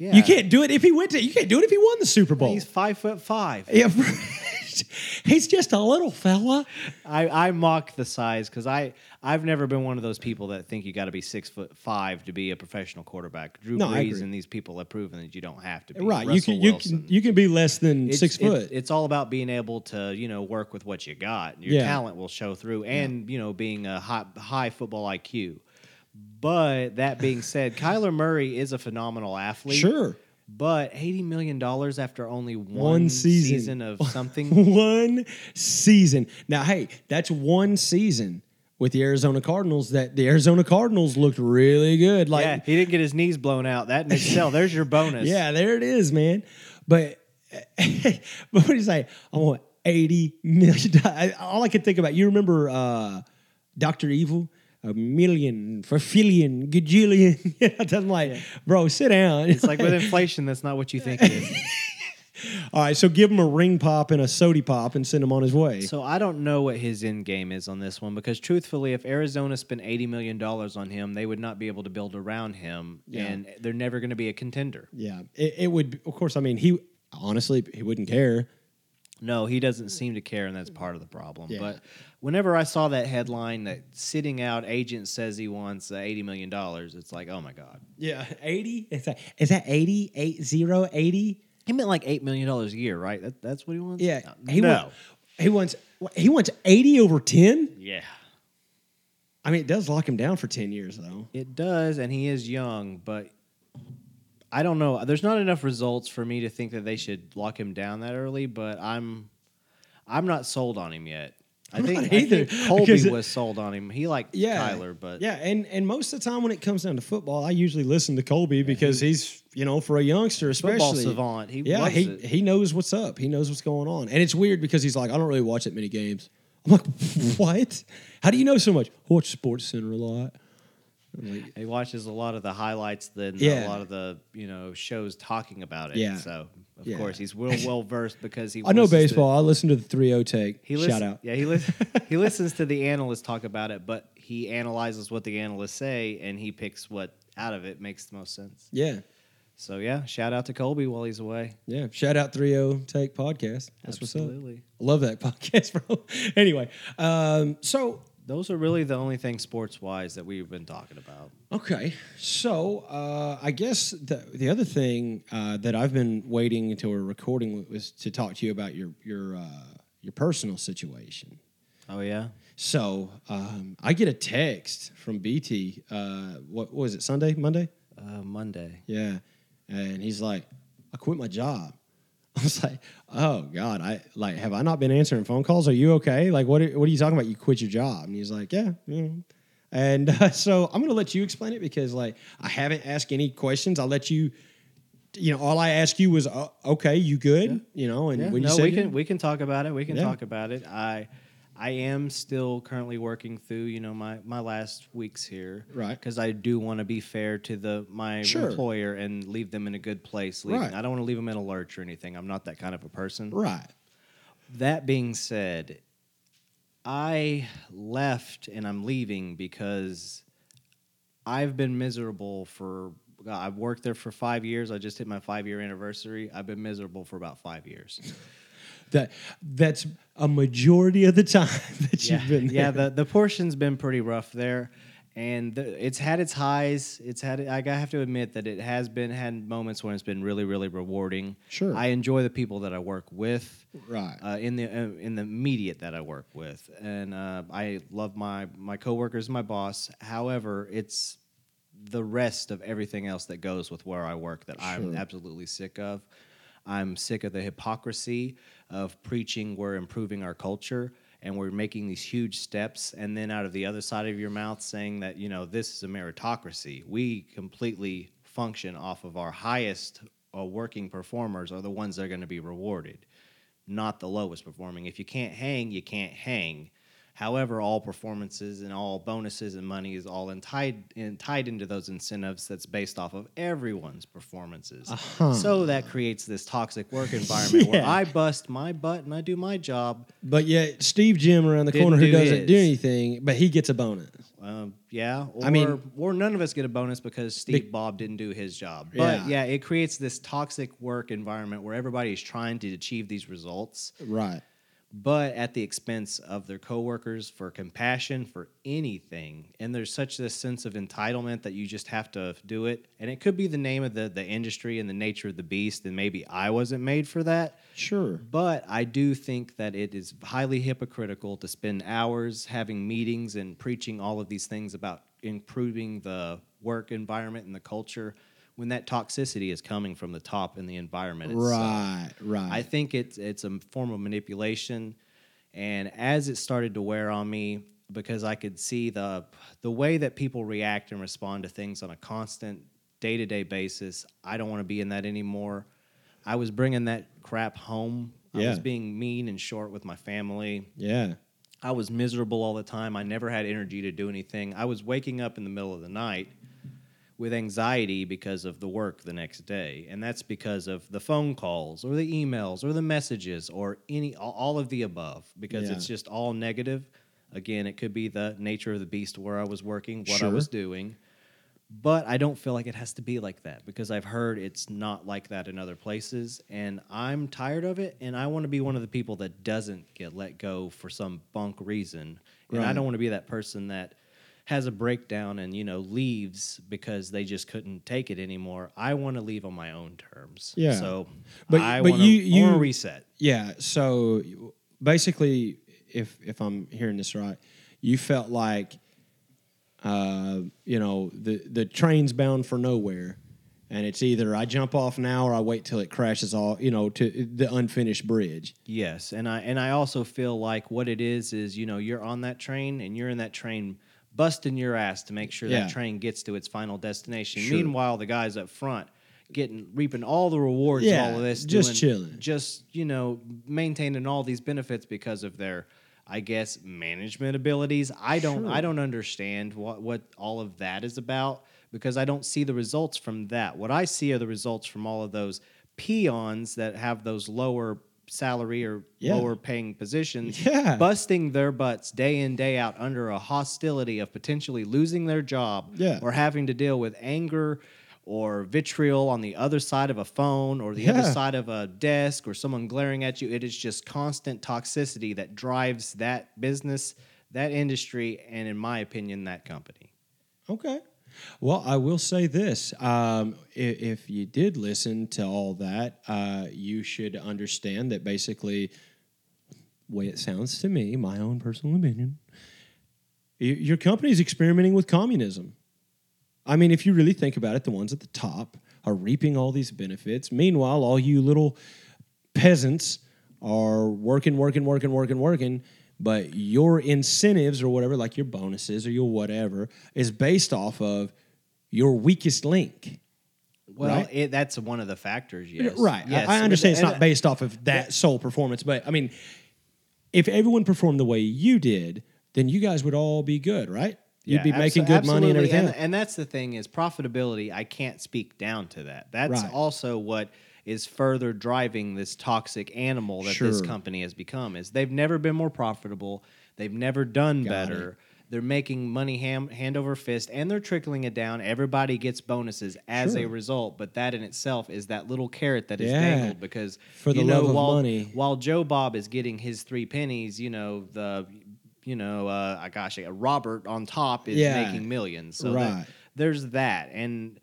Speaker 2: Yeah.
Speaker 1: You can't do it if he went to. You can't do it if he won the Super Bowl.
Speaker 2: He's five foot five.
Speaker 1: yeah, he's just a little fella.
Speaker 2: I, I mock the size because I I've never been one of those people that think you got to be six foot five to be a professional quarterback. Drew
Speaker 1: No,
Speaker 2: Brees and these people have proven that you don't have to be.
Speaker 1: Right, you
Speaker 2: Russell
Speaker 1: can you
Speaker 2: Wilson.
Speaker 1: can you can be less than
Speaker 2: It's-
Speaker 1: six
Speaker 2: it-
Speaker 1: foot.
Speaker 2: it's all about being able to you know work with what you got. Your
Speaker 1: Yeah.
Speaker 2: talent will show through, and you know being a high, high football IQ. But that being said, Kyler Murray is a phenomenal athlete.
Speaker 1: Sure.
Speaker 2: But eighty million dollars after only one,
Speaker 1: One season.
Speaker 2: of something.
Speaker 1: one season. Now, hey, that's one season with the Arizona Cardinals that the Arizona Cardinals looked really good. Like,
Speaker 2: yeah, he didn't get his knees blown out. That in itself, there's your bonus.
Speaker 1: yeah, there it is, man. But but what do you say? I want eighty million. All I could think about. You remember uh, Doctor Evil? A million, fulfillion, gajillion. Yeah, I'm like, bro, sit down.
Speaker 2: It's like with inflation, that's not what you think it is.
Speaker 1: all right, so give him a ring pop and a sody pop and send him on his way.
Speaker 2: So I don't know what his end game is on this one because truthfully, if Arizona spent eighty million dollars on him, they would not be able to build around him,
Speaker 1: Yeah.
Speaker 2: and they're never going to be a contender.
Speaker 1: Yeah, it, it would. Of course, I mean, he honestly he wouldn't care.
Speaker 2: No, he doesn't seem to care, and that's part of the problem.
Speaker 1: Yeah.
Speaker 2: But whenever I saw that headline that sitting out agent says he wants eighty million dollars, it's like, oh my god,
Speaker 1: Yeah, eighty. Is that is that eighty? Eight zero eighty?
Speaker 2: he meant like eight million dollars a year, right? That, that's what he wants.
Speaker 1: Yeah,
Speaker 2: no.
Speaker 1: he
Speaker 2: no.
Speaker 1: he wants he wants eighty over ten.
Speaker 2: yeah,
Speaker 1: I mean, it does lock him down for ten years, though.
Speaker 2: it does, and he is young, but I don't know. There's not enough results for me to think that they should lock him down that early. But I'm, I'm not sold on him yet. I think,
Speaker 1: not
Speaker 2: I
Speaker 1: either,
Speaker 2: think Colby
Speaker 1: it-
Speaker 2: was sold on him. He liked
Speaker 1: Yeah,
Speaker 2: Kyler, but
Speaker 1: yeah, and and most of the time when it comes down to football, I usually listen to Colby because he's you know for a youngster
Speaker 2: football
Speaker 1: especially.
Speaker 2: savant. He
Speaker 1: yeah, he
Speaker 2: it.
Speaker 1: he knows what's up. He knows what's going on, and it's weird because he's like, I don't really watch that many games. I'm like, what? How do you know so much? I watch Sports Center a lot. Like,
Speaker 2: He watches a lot of the highlights, then
Speaker 1: Yeah.
Speaker 2: a lot of the you know shows talking about it.
Speaker 1: Yeah.
Speaker 2: So of
Speaker 1: Yeah.
Speaker 2: course he's well well versed because he.
Speaker 1: I know
Speaker 2: listens to-
Speaker 1: baseball. I listen to the 3-0 take.
Speaker 2: he
Speaker 1: Shout out.
Speaker 2: Yeah, he lis- he listens to the analysts talk about it, but he analyzes what the analysts say and he picks what out of it makes the most sense.
Speaker 1: Yeah.
Speaker 2: So yeah, shout out to Colby while he's away.
Speaker 1: Yeah. Shout out 3-0 take podcast. That's what's up.
Speaker 2: Absolutely.
Speaker 1: I love that podcast, bro. anyway, um, so
Speaker 2: Those are really the only things sports wise that we've been talking about.
Speaker 1: Okay, so uh, I guess the the other thing uh, that I've been waiting until we're recording was to talk to you about your your uh, your personal situation.
Speaker 2: Oh yeah.
Speaker 1: So um, I get a text from BT. Uh, what was it? Sunday, Monday?
Speaker 2: Uh, Monday.
Speaker 1: Yeah, and he's like, "I quit my job." I was like, "Oh God, I like have I not been answering phone calls? Are you okay? Like, what are, what are you talking about? You quit your job?" And he's like, "Yeah." yeah." And uh, so I'm gonna let you explain it because like I haven't asked any questions. I'll let you. You know, all I asked you was, uh, "Okay, you good?" You know, and
Speaker 2: Yeah,
Speaker 1: when you
Speaker 2: no,
Speaker 1: said
Speaker 2: we can we can talk about it. We can
Speaker 1: Yeah.
Speaker 2: talk about it. I I am still currently working through you know my my last weeks here,
Speaker 1: Right.
Speaker 2: Because I do want to be fair to the my
Speaker 1: Sure.
Speaker 2: employer and leave them in a good place. Leaving.
Speaker 1: Right.
Speaker 2: I don't want to leave them in a lurch or anything. I'm not that kind of a person.
Speaker 1: right,
Speaker 2: That being said, I left and I'm leaving because I've been miserable for. I've worked there for five years. I just hit my five year anniversary. I've been miserable for about five years.
Speaker 1: That that's a majority of the time that
Speaker 2: yeah,
Speaker 1: you've been there.
Speaker 2: yeah. The the portion's been pretty rough there, and the, it's had its highs. It's had. I have to admit that it has been had moments when it's been really really rewarding.
Speaker 1: Sure.
Speaker 2: I enjoy the people that I work with.
Speaker 1: right.
Speaker 2: uh, in the uh, in the immediate that I work with, and uh, I love my my coworkers, my boss. However, it's the rest of everything else that goes with where I work that I'm absolutely sick of. I'm sick of the hypocrisy of preaching we're improving our culture and we're making these huge steps, and then out of the other side of your mouth saying that you know this is a meritocracy. We completely function off of our highest uh, working performers are the ones that are going to be rewarded not the lowest performing. If you can't hang, you can't hang. However, all performances and all bonuses and money is all in tied, in, tied into those incentives that's based off of everyone's performances.
Speaker 1: Uh-huh.
Speaker 2: So that creates this toxic work environment where I bust my butt and I do my job.
Speaker 1: But yet, Steve Jim around the corner who
Speaker 2: do
Speaker 1: doesn't do anything, but he gets a bonus.
Speaker 2: Um, yeah, or,
Speaker 1: I mean-
Speaker 2: or none of us get a bonus because Steve
Speaker 1: Be-
Speaker 2: Bob didn't do his job. But
Speaker 1: Yeah.
Speaker 2: yeah, it creates this toxic work environment where everybody is trying to achieve these results.
Speaker 1: Right.
Speaker 2: But at the expense of their coworkers for compassion for anything. And there's such this sense of entitlement that you just have to do it. And it could be the name of the, the industry and the nature of the beast and maybe i wasn't made for that.
Speaker 1: Sure.
Speaker 2: but i do think that it is highly hypocritical to spend hours having meetings and preaching all of these things about improving the work environment and the culture when that toxicity is coming from the top in the environment itself.
Speaker 1: Right, right.
Speaker 2: I think it's it's a form of manipulation, and as it started to wear on me, because I could see the the way that people react and respond to things on a constant day to day basis. I don't want to be in that anymore. I was bringing that crap home. I
Speaker 1: Yeah.
Speaker 2: was being mean and short with my family.
Speaker 1: yeah.
Speaker 2: I was miserable all the time. I never had energy to do anything. I was waking up in the middle of the night with anxiety because of the work the next day. And that's because of the phone calls or the emails or the messages or any all- of the above because
Speaker 1: Yeah.
Speaker 2: it's just all negative. Again, it could be the nature of the beast where I was working, what I was doing. But I don't feel like it has to be like that because I've heard it's not like that in other places. And I'm tired of it. And I want to be one of the people that doesn't get let go for some bunk reason. And I don't want to be that person that has a breakdown and, you know, leaves because they just couldn't take it anymore. I want to leave on my own terms.
Speaker 1: Yeah.
Speaker 2: So
Speaker 1: But-
Speaker 2: I
Speaker 1: but
Speaker 2: want to
Speaker 1: you- you-
Speaker 2: reset.
Speaker 1: Yeah. So basically, if if I'm hearing this right, you felt like, uh, you know, the the train's bound for nowhere, and it's either I jump off now or I wait till it crashes all, you know, to the unfinished bridge.
Speaker 2: Yes, and I and I also feel like what it is is you know you're on that train and you're in that train busting your ass to make sure
Speaker 1: Yeah.
Speaker 2: that train gets to its final destination.
Speaker 1: Sure.
Speaker 2: Meanwhile, the guys up front getting reaping all the rewards of
Speaker 1: Yeah,
Speaker 2: all of this,
Speaker 1: just
Speaker 2: doing-
Speaker 1: chilling.
Speaker 2: just you know maintaining all these benefits because of their. I guess management abilities. I don't.
Speaker 1: Sure.
Speaker 2: I don't understand what what all of that is about because I don't see the results from that. What I see are the results from all of those peons that have those lower salary or
Speaker 1: Yeah.
Speaker 2: lower paying positions,
Speaker 1: Yeah.
Speaker 2: busting their butts day in day out under a hostility of potentially losing their job,
Speaker 1: Yeah.
Speaker 2: or having to deal with anger or vitriol on the other side of a phone or the other side of a desk or someone glaring at you. It is just constant toxicity that drives that business, that industry, and in my opinion, that company.
Speaker 1: Okay. Well, I will say this: um, if, if you did listen to all that, uh, you should understand that basically, way it sounds to me, my own personal opinion, your company is experimenting with communism. I mean, if you really think about it, the ones at the top are reaping all these benefits. Meanwhile, all you little peasants are working, working, working, working, working. But your incentives or whatever, like your bonuses or your whatever, is based off of your weakest link.
Speaker 2: Well,
Speaker 1: Right?
Speaker 2: it, that's one of the factors. Yes,
Speaker 1: Right. I-
Speaker 2: Yes.
Speaker 1: I, understand it's not based off of that sole performance, but I mean, if everyone performed the way you did, then you guys would all be good, right? You'd
Speaker 2: Yeah,
Speaker 1: be making
Speaker 2: abso-
Speaker 1: good money and everything.
Speaker 2: And, and that's the thing is profitability. I can't speak down to that. That's
Speaker 1: Right.
Speaker 2: also what is further driving this toxic animal that this company has become. Is they've never been more profitable. They've never done
Speaker 1: Got
Speaker 2: better. They're making money ham, hand over fist, and they're trickling it down. Everybody gets bonuses as a result, but that in itself is that little carrot that is
Speaker 1: Yeah.
Speaker 2: dangled because
Speaker 1: For the
Speaker 2: you know,
Speaker 1: love of
Speaker 2: while,
Speaker 1: money.
Speaker 2: while Joe Bob is getting his three pennies, you know the, you know, uh, gosh, Robert on top is
Speaker 1: Yeah.
Speaker 2: making millions. So
Speaker 1: Right.
Speaker 2: that- there's that, and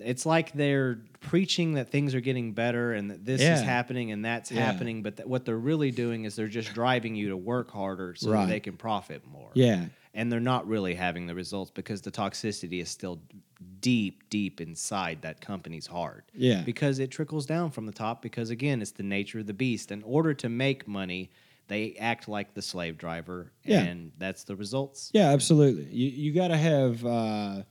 Speaker 2: it's like they're preaching that things are getting better and that this
Speaker 1: Yeah.
Speaker 2: is happening and that's
Speaker 1: Yeah.
Speaker 2: happening. But th- what they're really doing is they're just driving you to work harder so
Speaker 1: Right.
Speaker 2: that they can profit more.
Speaker 1: yeah.
Speaker 2: And they're not really having the results because the toxicity is still deep, deep inside that company's heart.
Speaker 1: Yeah.
Speaker 2: Because it trickles down from the top because, again, it's the nature of the beast. In order to make money, they act like the slave driver.
Speaker 1: Yeah.
Speaker 2: And that's the results.
Speaker 1: Yeah, absolutely. You you got to have. Uh,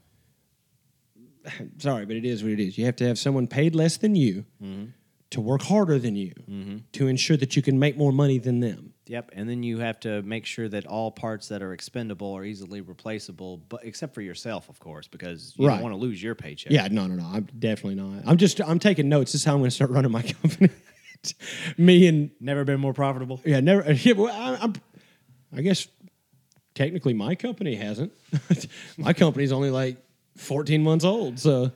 Speaker 1: sorry, but it is what it is. You have to have someone paid less than you
Speaker 2: Mm-hmm.
Speaker 1: to work harder than you to ensure that you can make more money than them.
Speaker 2: Yep, and then you have to make sure that all parts that are expendable are easily replaceable, but except for yourself, of course, because you
Speaker 1: Right.
Speaker 2: don't want to lose your paycheck.
Speaker 1: Yeah, no, no, no. I'm definitely not. I'm just. I'm taking notes. This is how I'm going to start running my company. Me and
Speaker 2: Never been more profitable.
Speaker 1: yeah, never. Yeah, well, I, I'm. I guess technically my company hasn't. my company's only like 14 months old, so.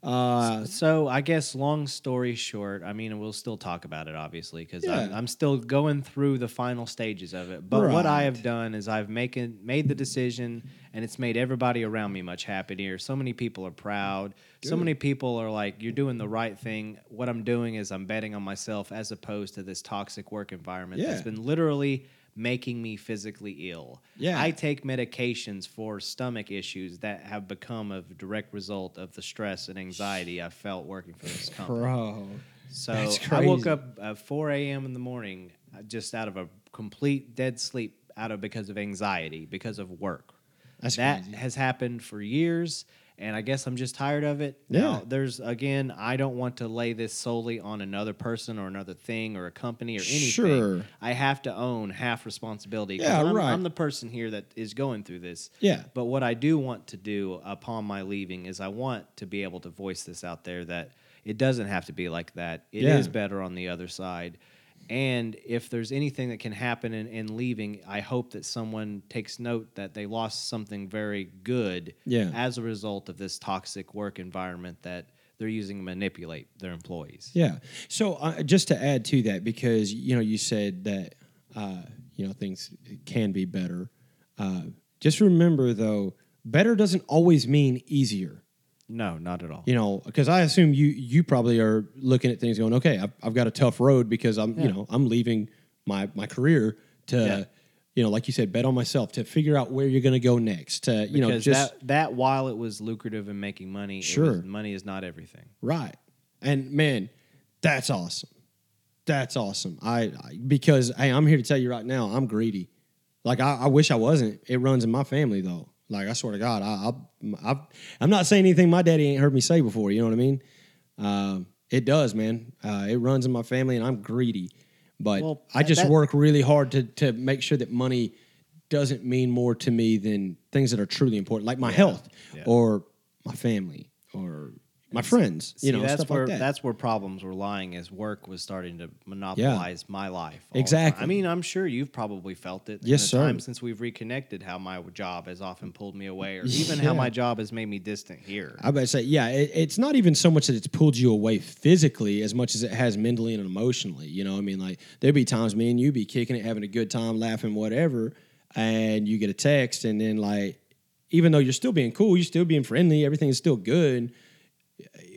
Speaker 1: Uh,
Speaker 2: So I guess long story short, I mean, we'll still talk about it obviously because I'm, I'm still going through the final stages of it. But what I have done is I've making made the decision, and it's made everybody around me much happier. So many people are proud. So many people are like, "You're doing the right thing." What I'm doing is I'm betting on myself as opposed to this toxic work environment that's
Speaker 1: Yeah.
Speaker 2: been literally making me physically ill.
Speaker 1: Yeah.
Speaker 2: I take medications for stomach issues that have become a direct result of the stress and anxiety I felt working for this company.
Speaker 1: Bro.
Speaker 2: So I woke up at 4 a.m. in the morning uh, just out of a complete dead sleep out of because of anxiety, because of work.
Speaker 1: That's
Speaker 2: that
Speaker 1: crazy.
Speaker 2: has happened for years, and I guess I'm just tired of it.
Speaker 1: Yeah.
Speaker 2: Now, there's again, I don't want to lay this solely on another person or another thing or a company or anything.
Speaker 1: Sure.
Speaker 2: I have to own half responsibility.
Speaker 1: Yeah,
Speaker 2: I'm,
Speaker 1: right.
Speaker 2: I'm the person here that is going through this.
Speaker 1: Yeah.
Speaker 2: But what I do want to do upon my leaving is I want to be able to voice this out there that it doesn't have to be like that. It is
Speaker 1: Yeah.
Speaker 2: better on the other side. And if there's anything that can happen in, in leaving, I hope that someone takes note that they lost something very good
Speaker 1: Yeah.
Speaker 2: as a result of this toxic work environment that they're using to manipulate their employees.
Speaker 1: Yeah. So uh, just to add to that, because you know you said that uh, you know things can be better. Uh, just remember though, better doesn't always mean easier.
Speaker 2: No, not at all.
Speaker 1: You know, because I assume you you probably are looking at things going, okay, I've, I've got a tough road because I'm you know I'm leaving my my career to.
Speaker 2: Yeah.
Speaker 1: You know, like you said, bet on myself to figure out where you're going to go next. To you know, just
Speaker 2: that, that while it was lucrative and making money, it was-
Speaker 1: Sure.
Speaker 2: money is not everything.
Speaker 1: Right. And man, that's awesome. That's awesome. I, I because hey, I'm here to tell you right now, I'm greedy. Like I, I wish I wasn't. It runs in my family though. Like I swear to God, I, I, I I'm not saying anything my daddy ain't heard me say before. You know what I mean? Um, it does, man. Uh, it runs in my family, and I'm greedy. But
Speaker 2: Well,
Speaker 1: I just
Speaker 2: that-
Speaker 1: work really hard to to make sure that money doesn't mean more to me than things that are truly important, like my health
Speaker 2: Yeah.
Speaker 1: or my family my friends.
Speaker 2: See,
Speaker 1: you know,
Speaker 2: that's
Speaker 1: stuff
Speaker 2: where
Speaker 1: like that.
Speaker 2: that's where problems were lying. As work was starting to monopolize my life. all the time.
Speaker 1: Exactly.
Speaker 2: I mean, I'm sure you've probably felt it.
Speaker 1: Yes,
Speaker 2: in the
Speaker 1: sir.
Speaker 2: Time since we've reconnected, how my job has often pulled me away, or even how my job has made me distant here.
Speaker 1: I better say, yeah, it, it's not even so much that it's pulled you away physically as much as it has mentally and emotionally. You know, I mean, like there'd be times me and you be kicking it, having a good time, laughing, whatever, and you get a text, and then like, even though you're still being cool, you're still being friendly, everything's still good.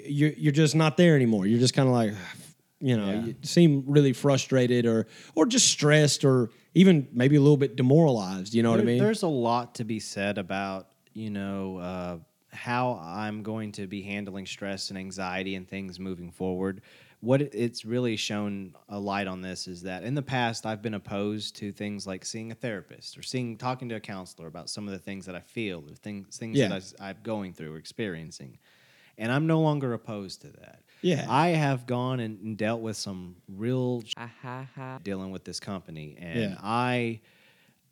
Speaker 1: You're you're just not there anymore. You're just kind of like, you know,
Speaker 2: Yeah.
Speaker 1: you seem really frustrated or or just stressed or even maybe a little bit demoralized. You know what I mean?
Speaker 2: There's a lot to be said about you know uh, how I'm going to be handling stress and anxiety and things moving forward. What it's really shown a light on this is that in the past I've been opposed to things like seeing a therapist or seeing talking to a counselor about some of the things that I feel or things things
Speaker 1: Yeah.
Speaker 2: that I'm going through or experiencing, and I'm no longer opposed to that.
Speaker 1: Yeah.
Speaker 2: I have gone and, and dealt with some real dealing with this company, and
Speaker 1: Yeah.
Speaker 2: I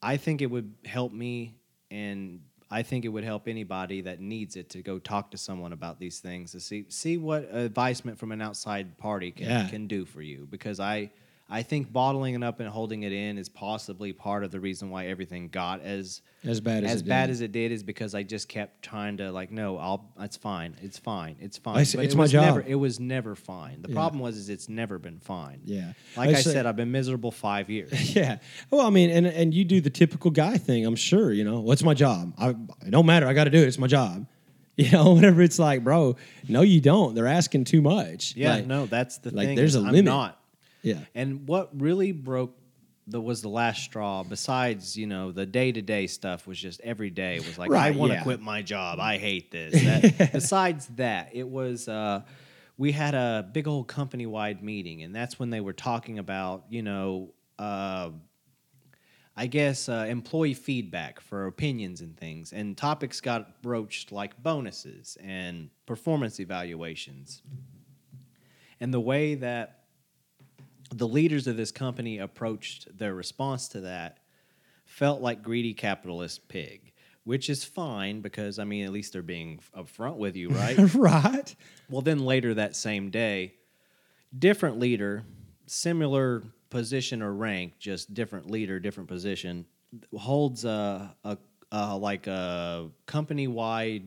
Speaker 2: I think it would help me, and I think it would help anybody that needs it to go talk to someone about these things to see see what advisement from an outside party can
Speaker 1: Yeah.
Speaker 2: can do for you. Because I I think bottling it up and holding it in is possibly part of the reason why everything got as
Speaker 1: as bad as
Speaker 2: as
Speaker 1: it
Speaker 2: bad
Speaker 1: did.
Speaker 2: as it did is because I just kept trying to like, no, I'll. It's fine. It's fine. It's fine.
Speaker 1: I see-
Speaker 2: But
Speaker 1: it's
Speaker 2: it
Speaker 1: my
Speaker 2: was
Speaker 1: job.
Speaker 2: Never, it was never fine. The
Speaker 1: Yeah.
Speaker 2: problem was is it's never been fine.
Speaker 1: Yeah.
Speaker 2: Like
Speaker 1: I
Speaker 2: I, said, I've been miserable five years.
Speaker 1: Yeah. Well, I mean, and and you do the typical guy thing. I'm sure. You know, what's my job? I, it don't matter. I got to do it. It's my job. You know, whenever it's like, bro, no, you don't. They're asking too much.
Speaker 2: Yeah,
Speaker 1: Like,
Speaker 2: no, that's the
Speaker 1: like,
Speaker 2: thing.
Speaker 1: there's a
Speaker 2: I'm
Speaker 1: limit.
Speaker 2: not.
Speaker 1: Yeah.
Speaker 2: And what really broke the was the last straw. Besides, you know, the day to day stuff was just every day was like, I want to
Speaker 1: yeah.
Speaker 2: quit my job. I hate this. That, besides that, it was. Uh, we had a big old company wide meeting, and that's when they were talking about, you know, uh, I guess uh, employee feedback for opinions and things, and topics got broached like bonuses and performance evaluations. And the way that the leaders of this company approached their response to that felt like greedy capitalist pig, which is fine because I mean at least they're being upfront with you, right?
Speaker 1: right.
Speaker 2: Well, then later that same day, different leader, similar position or rank, just different leader, different position, holds a, a, a like a company wide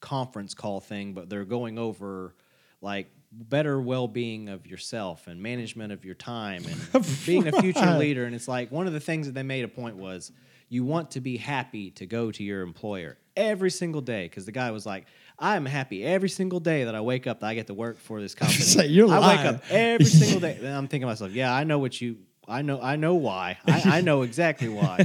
Speaker 2: conference call thing, but they're going over like better well being of yourself and management of your time and being a future leader. And it's like one of the things that they made a point was you want to be happy to go to your employer every single day because the guy was like i'm happy every single day that i wake up that i get to work for this company
Speaker 1: Say, you're lying.
Speaker 2: i wake up every single day and i'm thinking to myself yeah i know what you I know I know why. I, I know exactly why.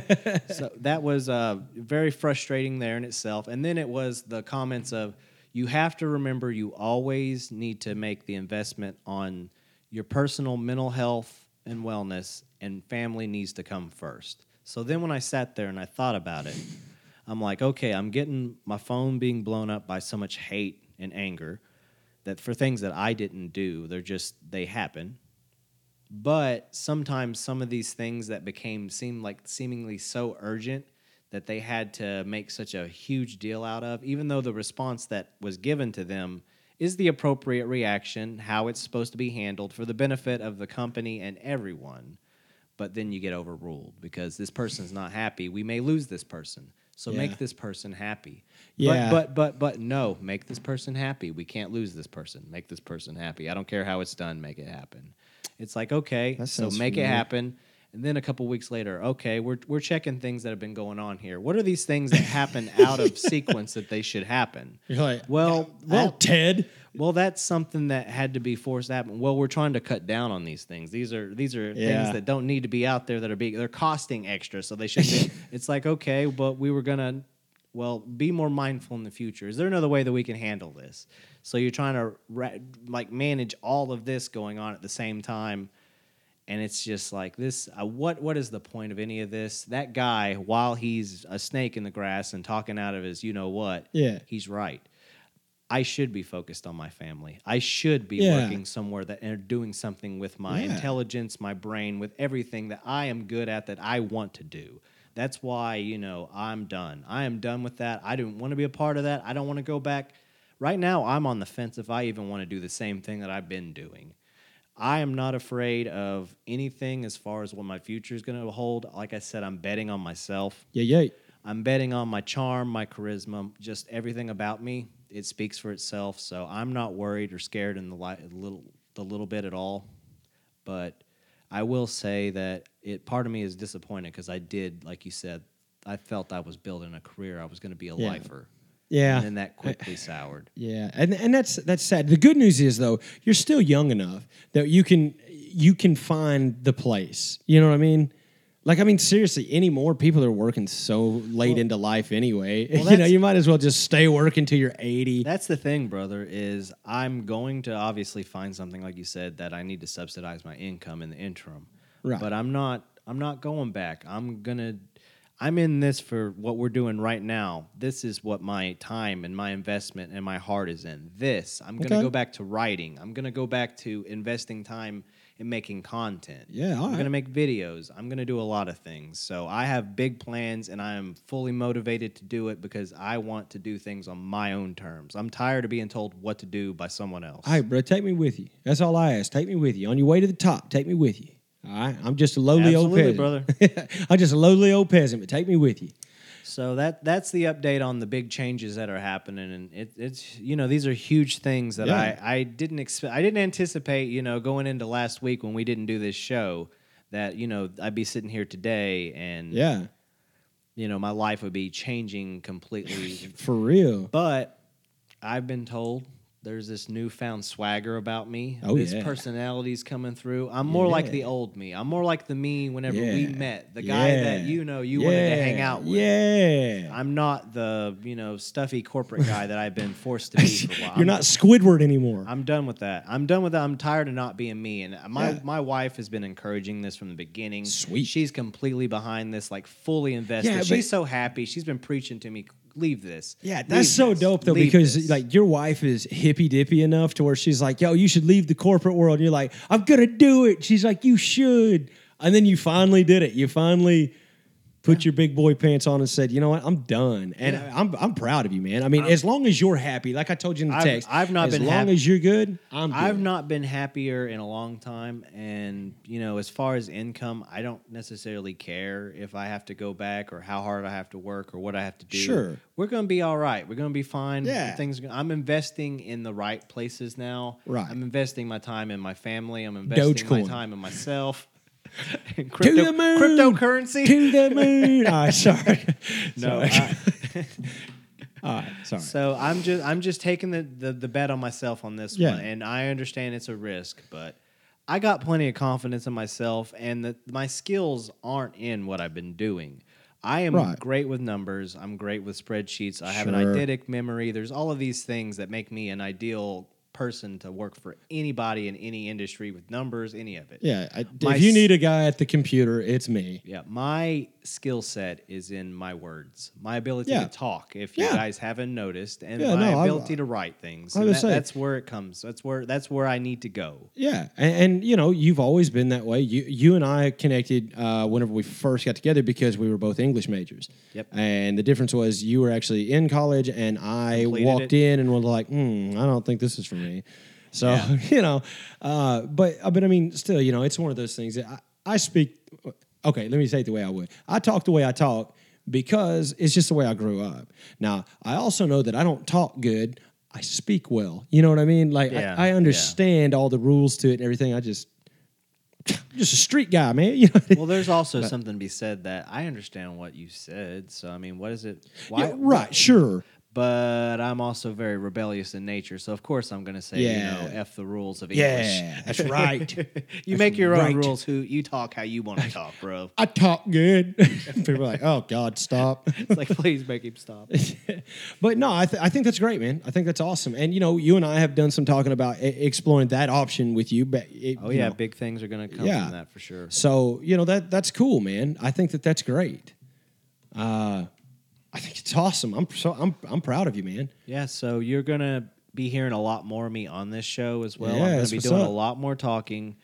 Speaker 2: so that was uh, very frustrating there in itself. And then it was the comments of you have to remember you always need to make the investment on your personal mental health and wellness, and family needs to come first. So then when I sat there and I thought about it, I'm like, okay, I'm getting my phone being blown up by so much hate and anger that for things that I didn't do, they're just they happen. But sometimes some of these things that became seem like seemingly so urgent that they had to make such a huge deal out of, even though the response that was given to them is the appropriate reaction, how it's supposed to be handled for the benefit of the company and everyone. But then you get overruled because this person's not happy. We may lose this person. So
Speaker 1: Yeah.
Speaker 2: make this person happy.
Speaker 1: Yeah.
Speaker 2: But, but but but no, make this person happy. We can't lose this person. Make this person happy. I don't care how it's done, make it happen. It's like, okay, so make it happen. And then a couple weeks later, okay, we're we're checking things that have been going on here. What are these things that happen out of sequence that they should happen?
Speaker 1: You're like,
Speaker 2: Well,
Speaker 1: well,
Speaker 2: that-
Speaker 1: Ted.
Speaker 2: well, that's something that had to be forced to happen. Well, we're trying to cut down on these things. These are these are
Speaker 1: Yeah.
Speaker 2: things that don't need to be out there that are being they're costing extra, so they should. be. it's like okay, but we were gonna, well, be more mindful in the future. Is there another way that we can handle this? So you're trying to like manage all of this going on at the same time, and it's just like this. Uh, what what is the point of any of this? That guy, while he's a snake in the grass and talking out of his, you know what?
Speaker 1: Yeah.
Speaker 2: he's right. I should be focused on my family. I should be
Speaker 1: Yeah.
Speaker 2: working somewhere that and doing something with my
Speaker 1: Yeah.
Speaker 2: intelligence, my brain, with everything that I am good at that I want to do. That's why, you know, I'm done. I am done with that. I don't want to be a part of that. I don't want to go back. Right now, I'm on the fence if I even want to do the same thing that I've been doing. I am not afraid of anything as far as what my future is going to hold. Like I said, I'm betting on myself.
Speaker 1: Yeah, yeah.
Speaker 2: I'm betting on my charm, my charisma, just everything about me. It speaks for itself. So I'm not worried or scared in the li- little the little bit at all. But I will say that it part of me is disappointed because I did, like you said, I felt I was building a career. I was going to be a
Speaker 1: Yeah.
Speaker 2: lifer.
Speaker 1: Yeah.
Speaker 2: And then that quickly eh, soured.
Speaker 1: Yeah, and and that's that's sad. The good news is though, you're still young enough that you can you can find the place. You know what I mean? Like I mean, seriously, anymore people are working so late into life anyway. you know, you might as well just stay working till you're 80.
Speaker 2: That's the thing, brother, is I'm going to obviously find something like you said that I need to subsidize my income in the interim.
Speaker 1: Right.
Speaker 2: But I'm not I'm not going back. I'm going to I'm in this for what we're doing right now. This is what my time and my investment and my heart is in. This. I'm going to
Speaker 1: Okay.
Speaker 2: go back to writing. I'm going to go back to investing time in making content.
Speaker 1: Yeah,
Speaker 2: I'm
Speaker 1: right.
Speaker 2: going to make videos. I'm going to do a lot of things. So I have big plans and I am fully motivated to do it because I want to do things on my own terms. I'm tired of being told what to do by someone else.
Speaker 1: All right, bro, take me with you. That's all I ask. Take me with you on your way to the top. Take me with you. All right, I'm just a lowly
Speaker 2: Absolutely,
Speaker 1: old peasant, brother. I'm just a lowly old peasant, but take me with you.
Speaker 2: So that that's the update on the big changes that are happening, and it, it's you know these are huge things that
Speaker 1: Yeah.
Speaker 2: I I didn't expect. I didn't anticipate you know going into last week when we didn't do this show that you know I'd be sitting here today and
Speaker 1: Yeah,
Speaker 2: you know my life would be changing completely.
Speaker 1: for real.
Speaker 2: but I've been told there's this newfound swagger about me.
Speaker 1: Oh,
Speaker 2: this
Speaker 1: yeah.
Speaker 2: personality's coming through. I'm more like the old me. I'm more like the me whenever we met, the guy that you know you wanted to hang out with.
Speaker 1: Yeah,
Speaker 2: I'm not the you know stuffy corporate guy that I've been forced to be for a while.
Speaker 1: you're not Squidward anymore.
Speaker 2: I'm done with that. I'm done with that. I'm tired of not being me. And my
Speaker 1: Yeah.
Speaker 2: my wife has been encouraging this from the beginning.
Speaker 1: Sweet.
Speaker 2: She's completely behind this, like fully invested.
Speaker 1: Yeah,
Speaker 2: She's so happy. She's been preaching to me. Leave this.
Speaker 1: Yeah, that's so
Speaker 2: this.
Speaker 1: dope though
Speaker 2: Leave
Speaker 1: because
Speaker 2: this."
Speaker 1: like your wife is hippy dippy enough to where she's like, "Yo, you should leave the corporate world." And you're like, "I'm gonna do it." She's like, "You should," and then you finally did it. You finally put your big boy pants on and said, "You know what? I'm done." And I'm I'm proud of you, man. I mean, as long as you're happy, like I told you in the
Speaker 2: I've-
Speaker 1: text,
Speaker 2: I've not
Speaker 1: as
Speaker 2: been
Speaker 1: long
Speaker 2: happy-
Speaker 1: as you're good. I'm. Good.
Speaker 2: I've not been happier in a long time, and you know, as far as income, I don't necessarily care if I have to go back or how hard I have to work or what I have to do.
Speaker 1: Sure.
Speaker 2: we're gonna be all right. We're gonna be fine.
Speaker 1: Yeah.
Speaker 2: things. I'm investing in the right places now.
Speaker 1: Right.
Speaker 2: I'm investing my time in my family. I'm investing my time in myself. And
Speaker 1: to
Speaker 2: crypto,
Speaker 1: the moon,
Speaker 2: cryptocurrency.
Speaker 1: to the moon. All right, ah, sorry.
Speaker 2: no,
Speaker 1: Sorry.
Speaker 2: I-
Speaker 1: All right, ah, sorry.
Speaker 2: So I'm just I'm just taking the, the, the bet on myself on this
Speaker 1: Yeah.
Speaker 2: one, and I understand it's a risk, but I got plenty of confidence in myself, and that my skills aren't in what I've been doing. I am
Speaker 1: Right.
Speaker 2: great with numbers. I'm great with spreadsheets. I have an eidetic memory. There's all of these things that make me an ideal person to work for anybody in any industry with numbers, any of it.
Speaker 1: Yeah, I,
Speaker 2: My
Speaker 1: if you need a guy at the computer, it's me.
Speaker 2: Yeah, my skill set is in my words, my ability
Speaker 1: Yeah.
Speaker 2: to talk. If you
Speaker 1: Yeah.
Speaker 2: guys haven't noticed, and
Speaker 1: Yeah,
Speaker 2: my
Speaker 1: no, I-
Speaker 2: ability to write things.
Speaker 1: I
Speaker 2: that,
Speaker 1: say,
Speaker 2: that's where it comes. That's where that's where I need to go.
Speaker 1: Yeah, and, and you know you've always been that way. You you and I connected uh, whenever we first got together because we were both English majors.
Speaker 2: Yep.
Speaker 1: And the difference was you were actually in college, and I
Speaker 2: Completed
Speaker 1: walked
Speaker 2: it.
Speaker 1: in and was like, hmm, I don't think this is for me. So
Speaker 2: Yeah.
Speaker 1: you know, uh, but uh, but I mean, still, you know, it's one of those things that I, I speak. Okay, let me say it the way I would. I talk the way I talk because it's just the way I grew up. Now, I also know that I don't talk good. I speak well. You know what I mean? Like
Speaker 2: Yeah,
Speaker 1: I, I
Speaker 2: yeah.
Speaker 1: understand all the rules to it and everything. I just I'm just a street guy, man. You know?
Speaker 2: Well, there's also something to be said that I understand what you said. So I mean, what is it? Why?
Speaker 1: Yeah, right, sure.
Speaker 2: But I'm also very rebellious in nature, so of course I'm going to say, you know, f the rules of English.
Speaker 1: Yeah, that's right.
Speaker 2: you
Speaker 1: That's
Speaker 2: make your
Speaker 1: right.
Speaker 2: own rules. Who you talk how you want to talk, bro.
Speaker 1: I talk good. People are like, oh God, stop.
Speaker 2: It's like, please make him stop.
Speaker 1: but no, I, th- I think that's great, man. I think that's awesome. And you know, you and I have done some talking about exploring that option with you. But it,
Speaker 2: Oh
Speaker 1: you
Speaker 2: yeah,
Speaker 1: know,
Speaker 2: big things are going to come
Speaker 1: Yeah.
Speaker 2: from that for sure.
Speaker 1: So you know that that's cool, man. I think that that's great. Uh, I think it's awesome. I'm so I'm I'm proud of you, man.
Speaker 2: Yeah, so you're gonna be hearing a lot more of me on this show as well.
Speaker 1: Yeah,
Speaker 2: I'm gonna be doing
Speaker 1: up.
Speaker 2: a lot more talking.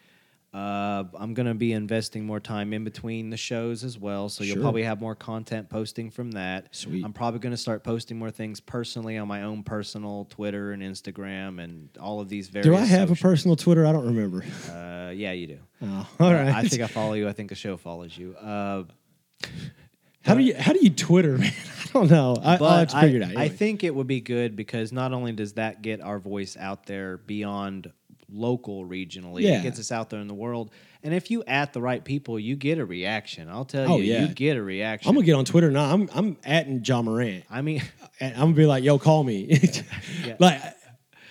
Speaker 2: Uh, I'm gonna be investing more time in between the shows as well, so you'll probably have more content posting from that.
Speaker 1: Sweet.
Speaker 2: I'm probably gonna start posting more things personally on my own personal Twitter and Instagram and all of these various.
Speaker 1: Do I have a personal Twitter? I don't remember.
Speaker 2: Uh, yeah, you do.
Speaker 1: Oh, all right.
Speaker 2: I think I follow you. I think the show follows you. Uh,
Speaker 1: how do you how do you Twitter, man? I don't know. I, I'll have to figure it out.
Speaker 2: I think it would be good because not only does that get our voice out there beyond local regionally,
Speaker 1: Yeah.
Speaker 2: it gets us out there in the world. And if you at the right people, you get a reaction. I'll tell
Speaker 1: Oh,
Speaker 2: you,
Speaker 1: yeah.
Speaker 2: you get a reaction.
Speaker 1: I'm gonna get on Twitter now. I'm I'm atting Ja Morant.
Speaker 2: I mean,
Speaker 1: and I'm gonna be like, "Yo, call me." Like,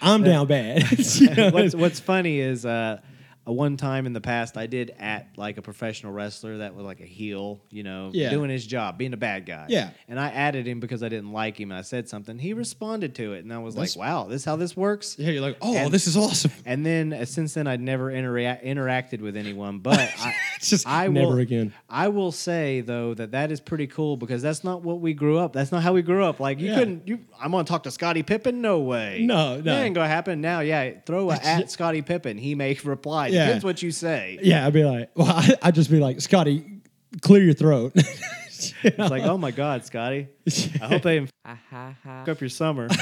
Speaker 1: I'm down bad. You know?
Speaker 2: what's what's funny is uh, a one time in the past I did at like a professional wrestler that was like a heel, you know,
Speaker 1: Yeah.
Speaker 2: doing his job, being a bad guy.
Speaker 1: Yeah.
Speaker 2: And I added him because I didn't like him and I said something. He responded to it and I was
Speaker 1: That's-
Speaker 2: like, wow, this is how this works.
Speaker 1: yeah, you're like, "Oh,
Speaker 2: And-
Speaker 1: this is awesome."
Speaker 2: And then uh, since then, I'd never intera- interacted with anyone. But I,
Speaker 1: It's just
Speaker 2: I
Speaker 1: never
Speaker 2: will,
Speaker 1: again.
Speaker 2: I will say though that that is pretty cool because that's not what we grew up. That's not how we grew up. Like you
Speaker 1: Yeah.
Speaker 2: couldn't. You, I'm gonna talk to Scottie Pippen. No way.
Speaker 1: No, no.
Speaker 2: That ain't gonna happen. Now, yeah, throw a at Scottie Pippen. He may reply.
Speaker 1: Yeah.
Speaker 2: Depends what you say.
Speaker 1: Yeah, I'd be like, "Well, I, I'd just be like, Scottie, clear your throat."
Speaker 2: It's like, oh my God, Scottie. I hope they f- up your summer.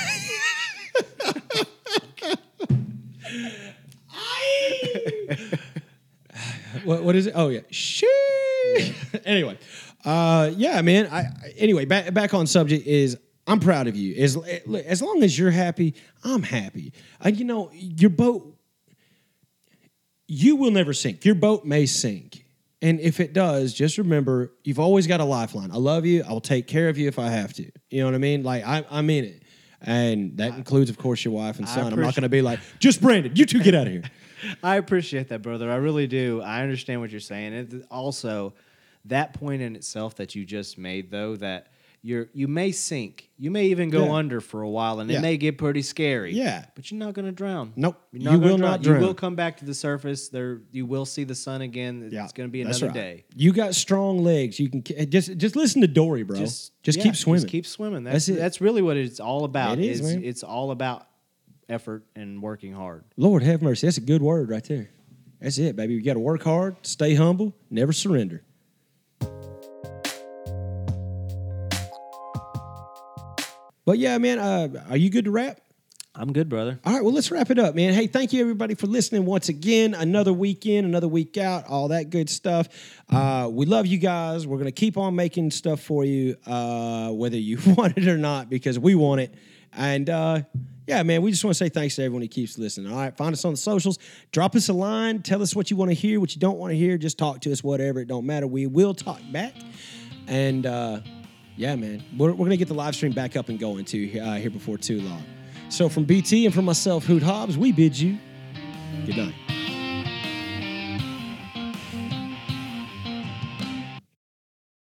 Speaker 1: what, what is it? Oh yeah, she. anyway, uh, yeah, man. I, I- anyway back back on subject is I'm proud of you. As as long as you're happy, I'm happy. And you know your boat, you will never sink. Your boat may sink, and if it does, just remember you've always got a lifeline. I love you. I'll take care of you if I have to. You know what I mean? Like I, I'm in it. And that includes, of course, your wife and son. I'm not going to be like, just Brandon, you two get out of here.
Speaker 2: I appreciate that, brother. I really do. I understand what you're saying. And also, that point in itself that you just made, though, that you're you may sink, you may even go
Speaker 1: Yeah.
Speaker 2: under for a while, and
Speaker 1: Yeah.
Speaker 2: it may get pretty scary.
Speaker 1: Yeah.
Speaker 2: but you're not going to drown.
Speaker 1: Nope.
Speaker 2: You're
Speaker 1: You
Speaker 2: gonna
Speaker 1: will not drown.
Speaker 2: You will come back to the surface. There, you will see the sun again. It's going to be
Speaker 1: that's
Speaker 2: another
Speaker 1: right.
Speaker 2: day.
Speaker 1: You got strong legs. You can eh, just just listen to Dory, bro. Just,
Speaker 2: yeah,
Speaker 1: keep swimming.
Speaker 2: Just keep swimming. That's
Speaker 1: That's it.
Speaker 2: that's really what it's all about.
Speaker 1: It is, man.
Speaker 2: It's all about effort and working hard.
Speaker 1: Lord have mercy. That's a good word right there. That's it, baby. You got to work hard, stay humble, never surrender. But yeah, man, uh, are you good to wrap?
Speaker 2: I'm good, brother.
Speaker 1: All right, well, let's wrap it up, man. Hey, thank you everybody for listening once again. Another weekend, another week out, all that good stuff. Uh, we love you guys. We're gonna keep on making stuff for you, uh, whether you want it or not, because we want it. And uh, yeah, man, we just want to say thanks to everyone who keeps listening. All right, find us on the socials. Drop us a line. Tell us what you want to hear, what you don't want to hear. Just talk to us, whatever. It don't matter. We will talk back. And uh, yeah, man, we're, we're gonna get the live stream back up and going too uh, here before too long. So from BT and from myself, Hoot Hobbs, we bid you good night.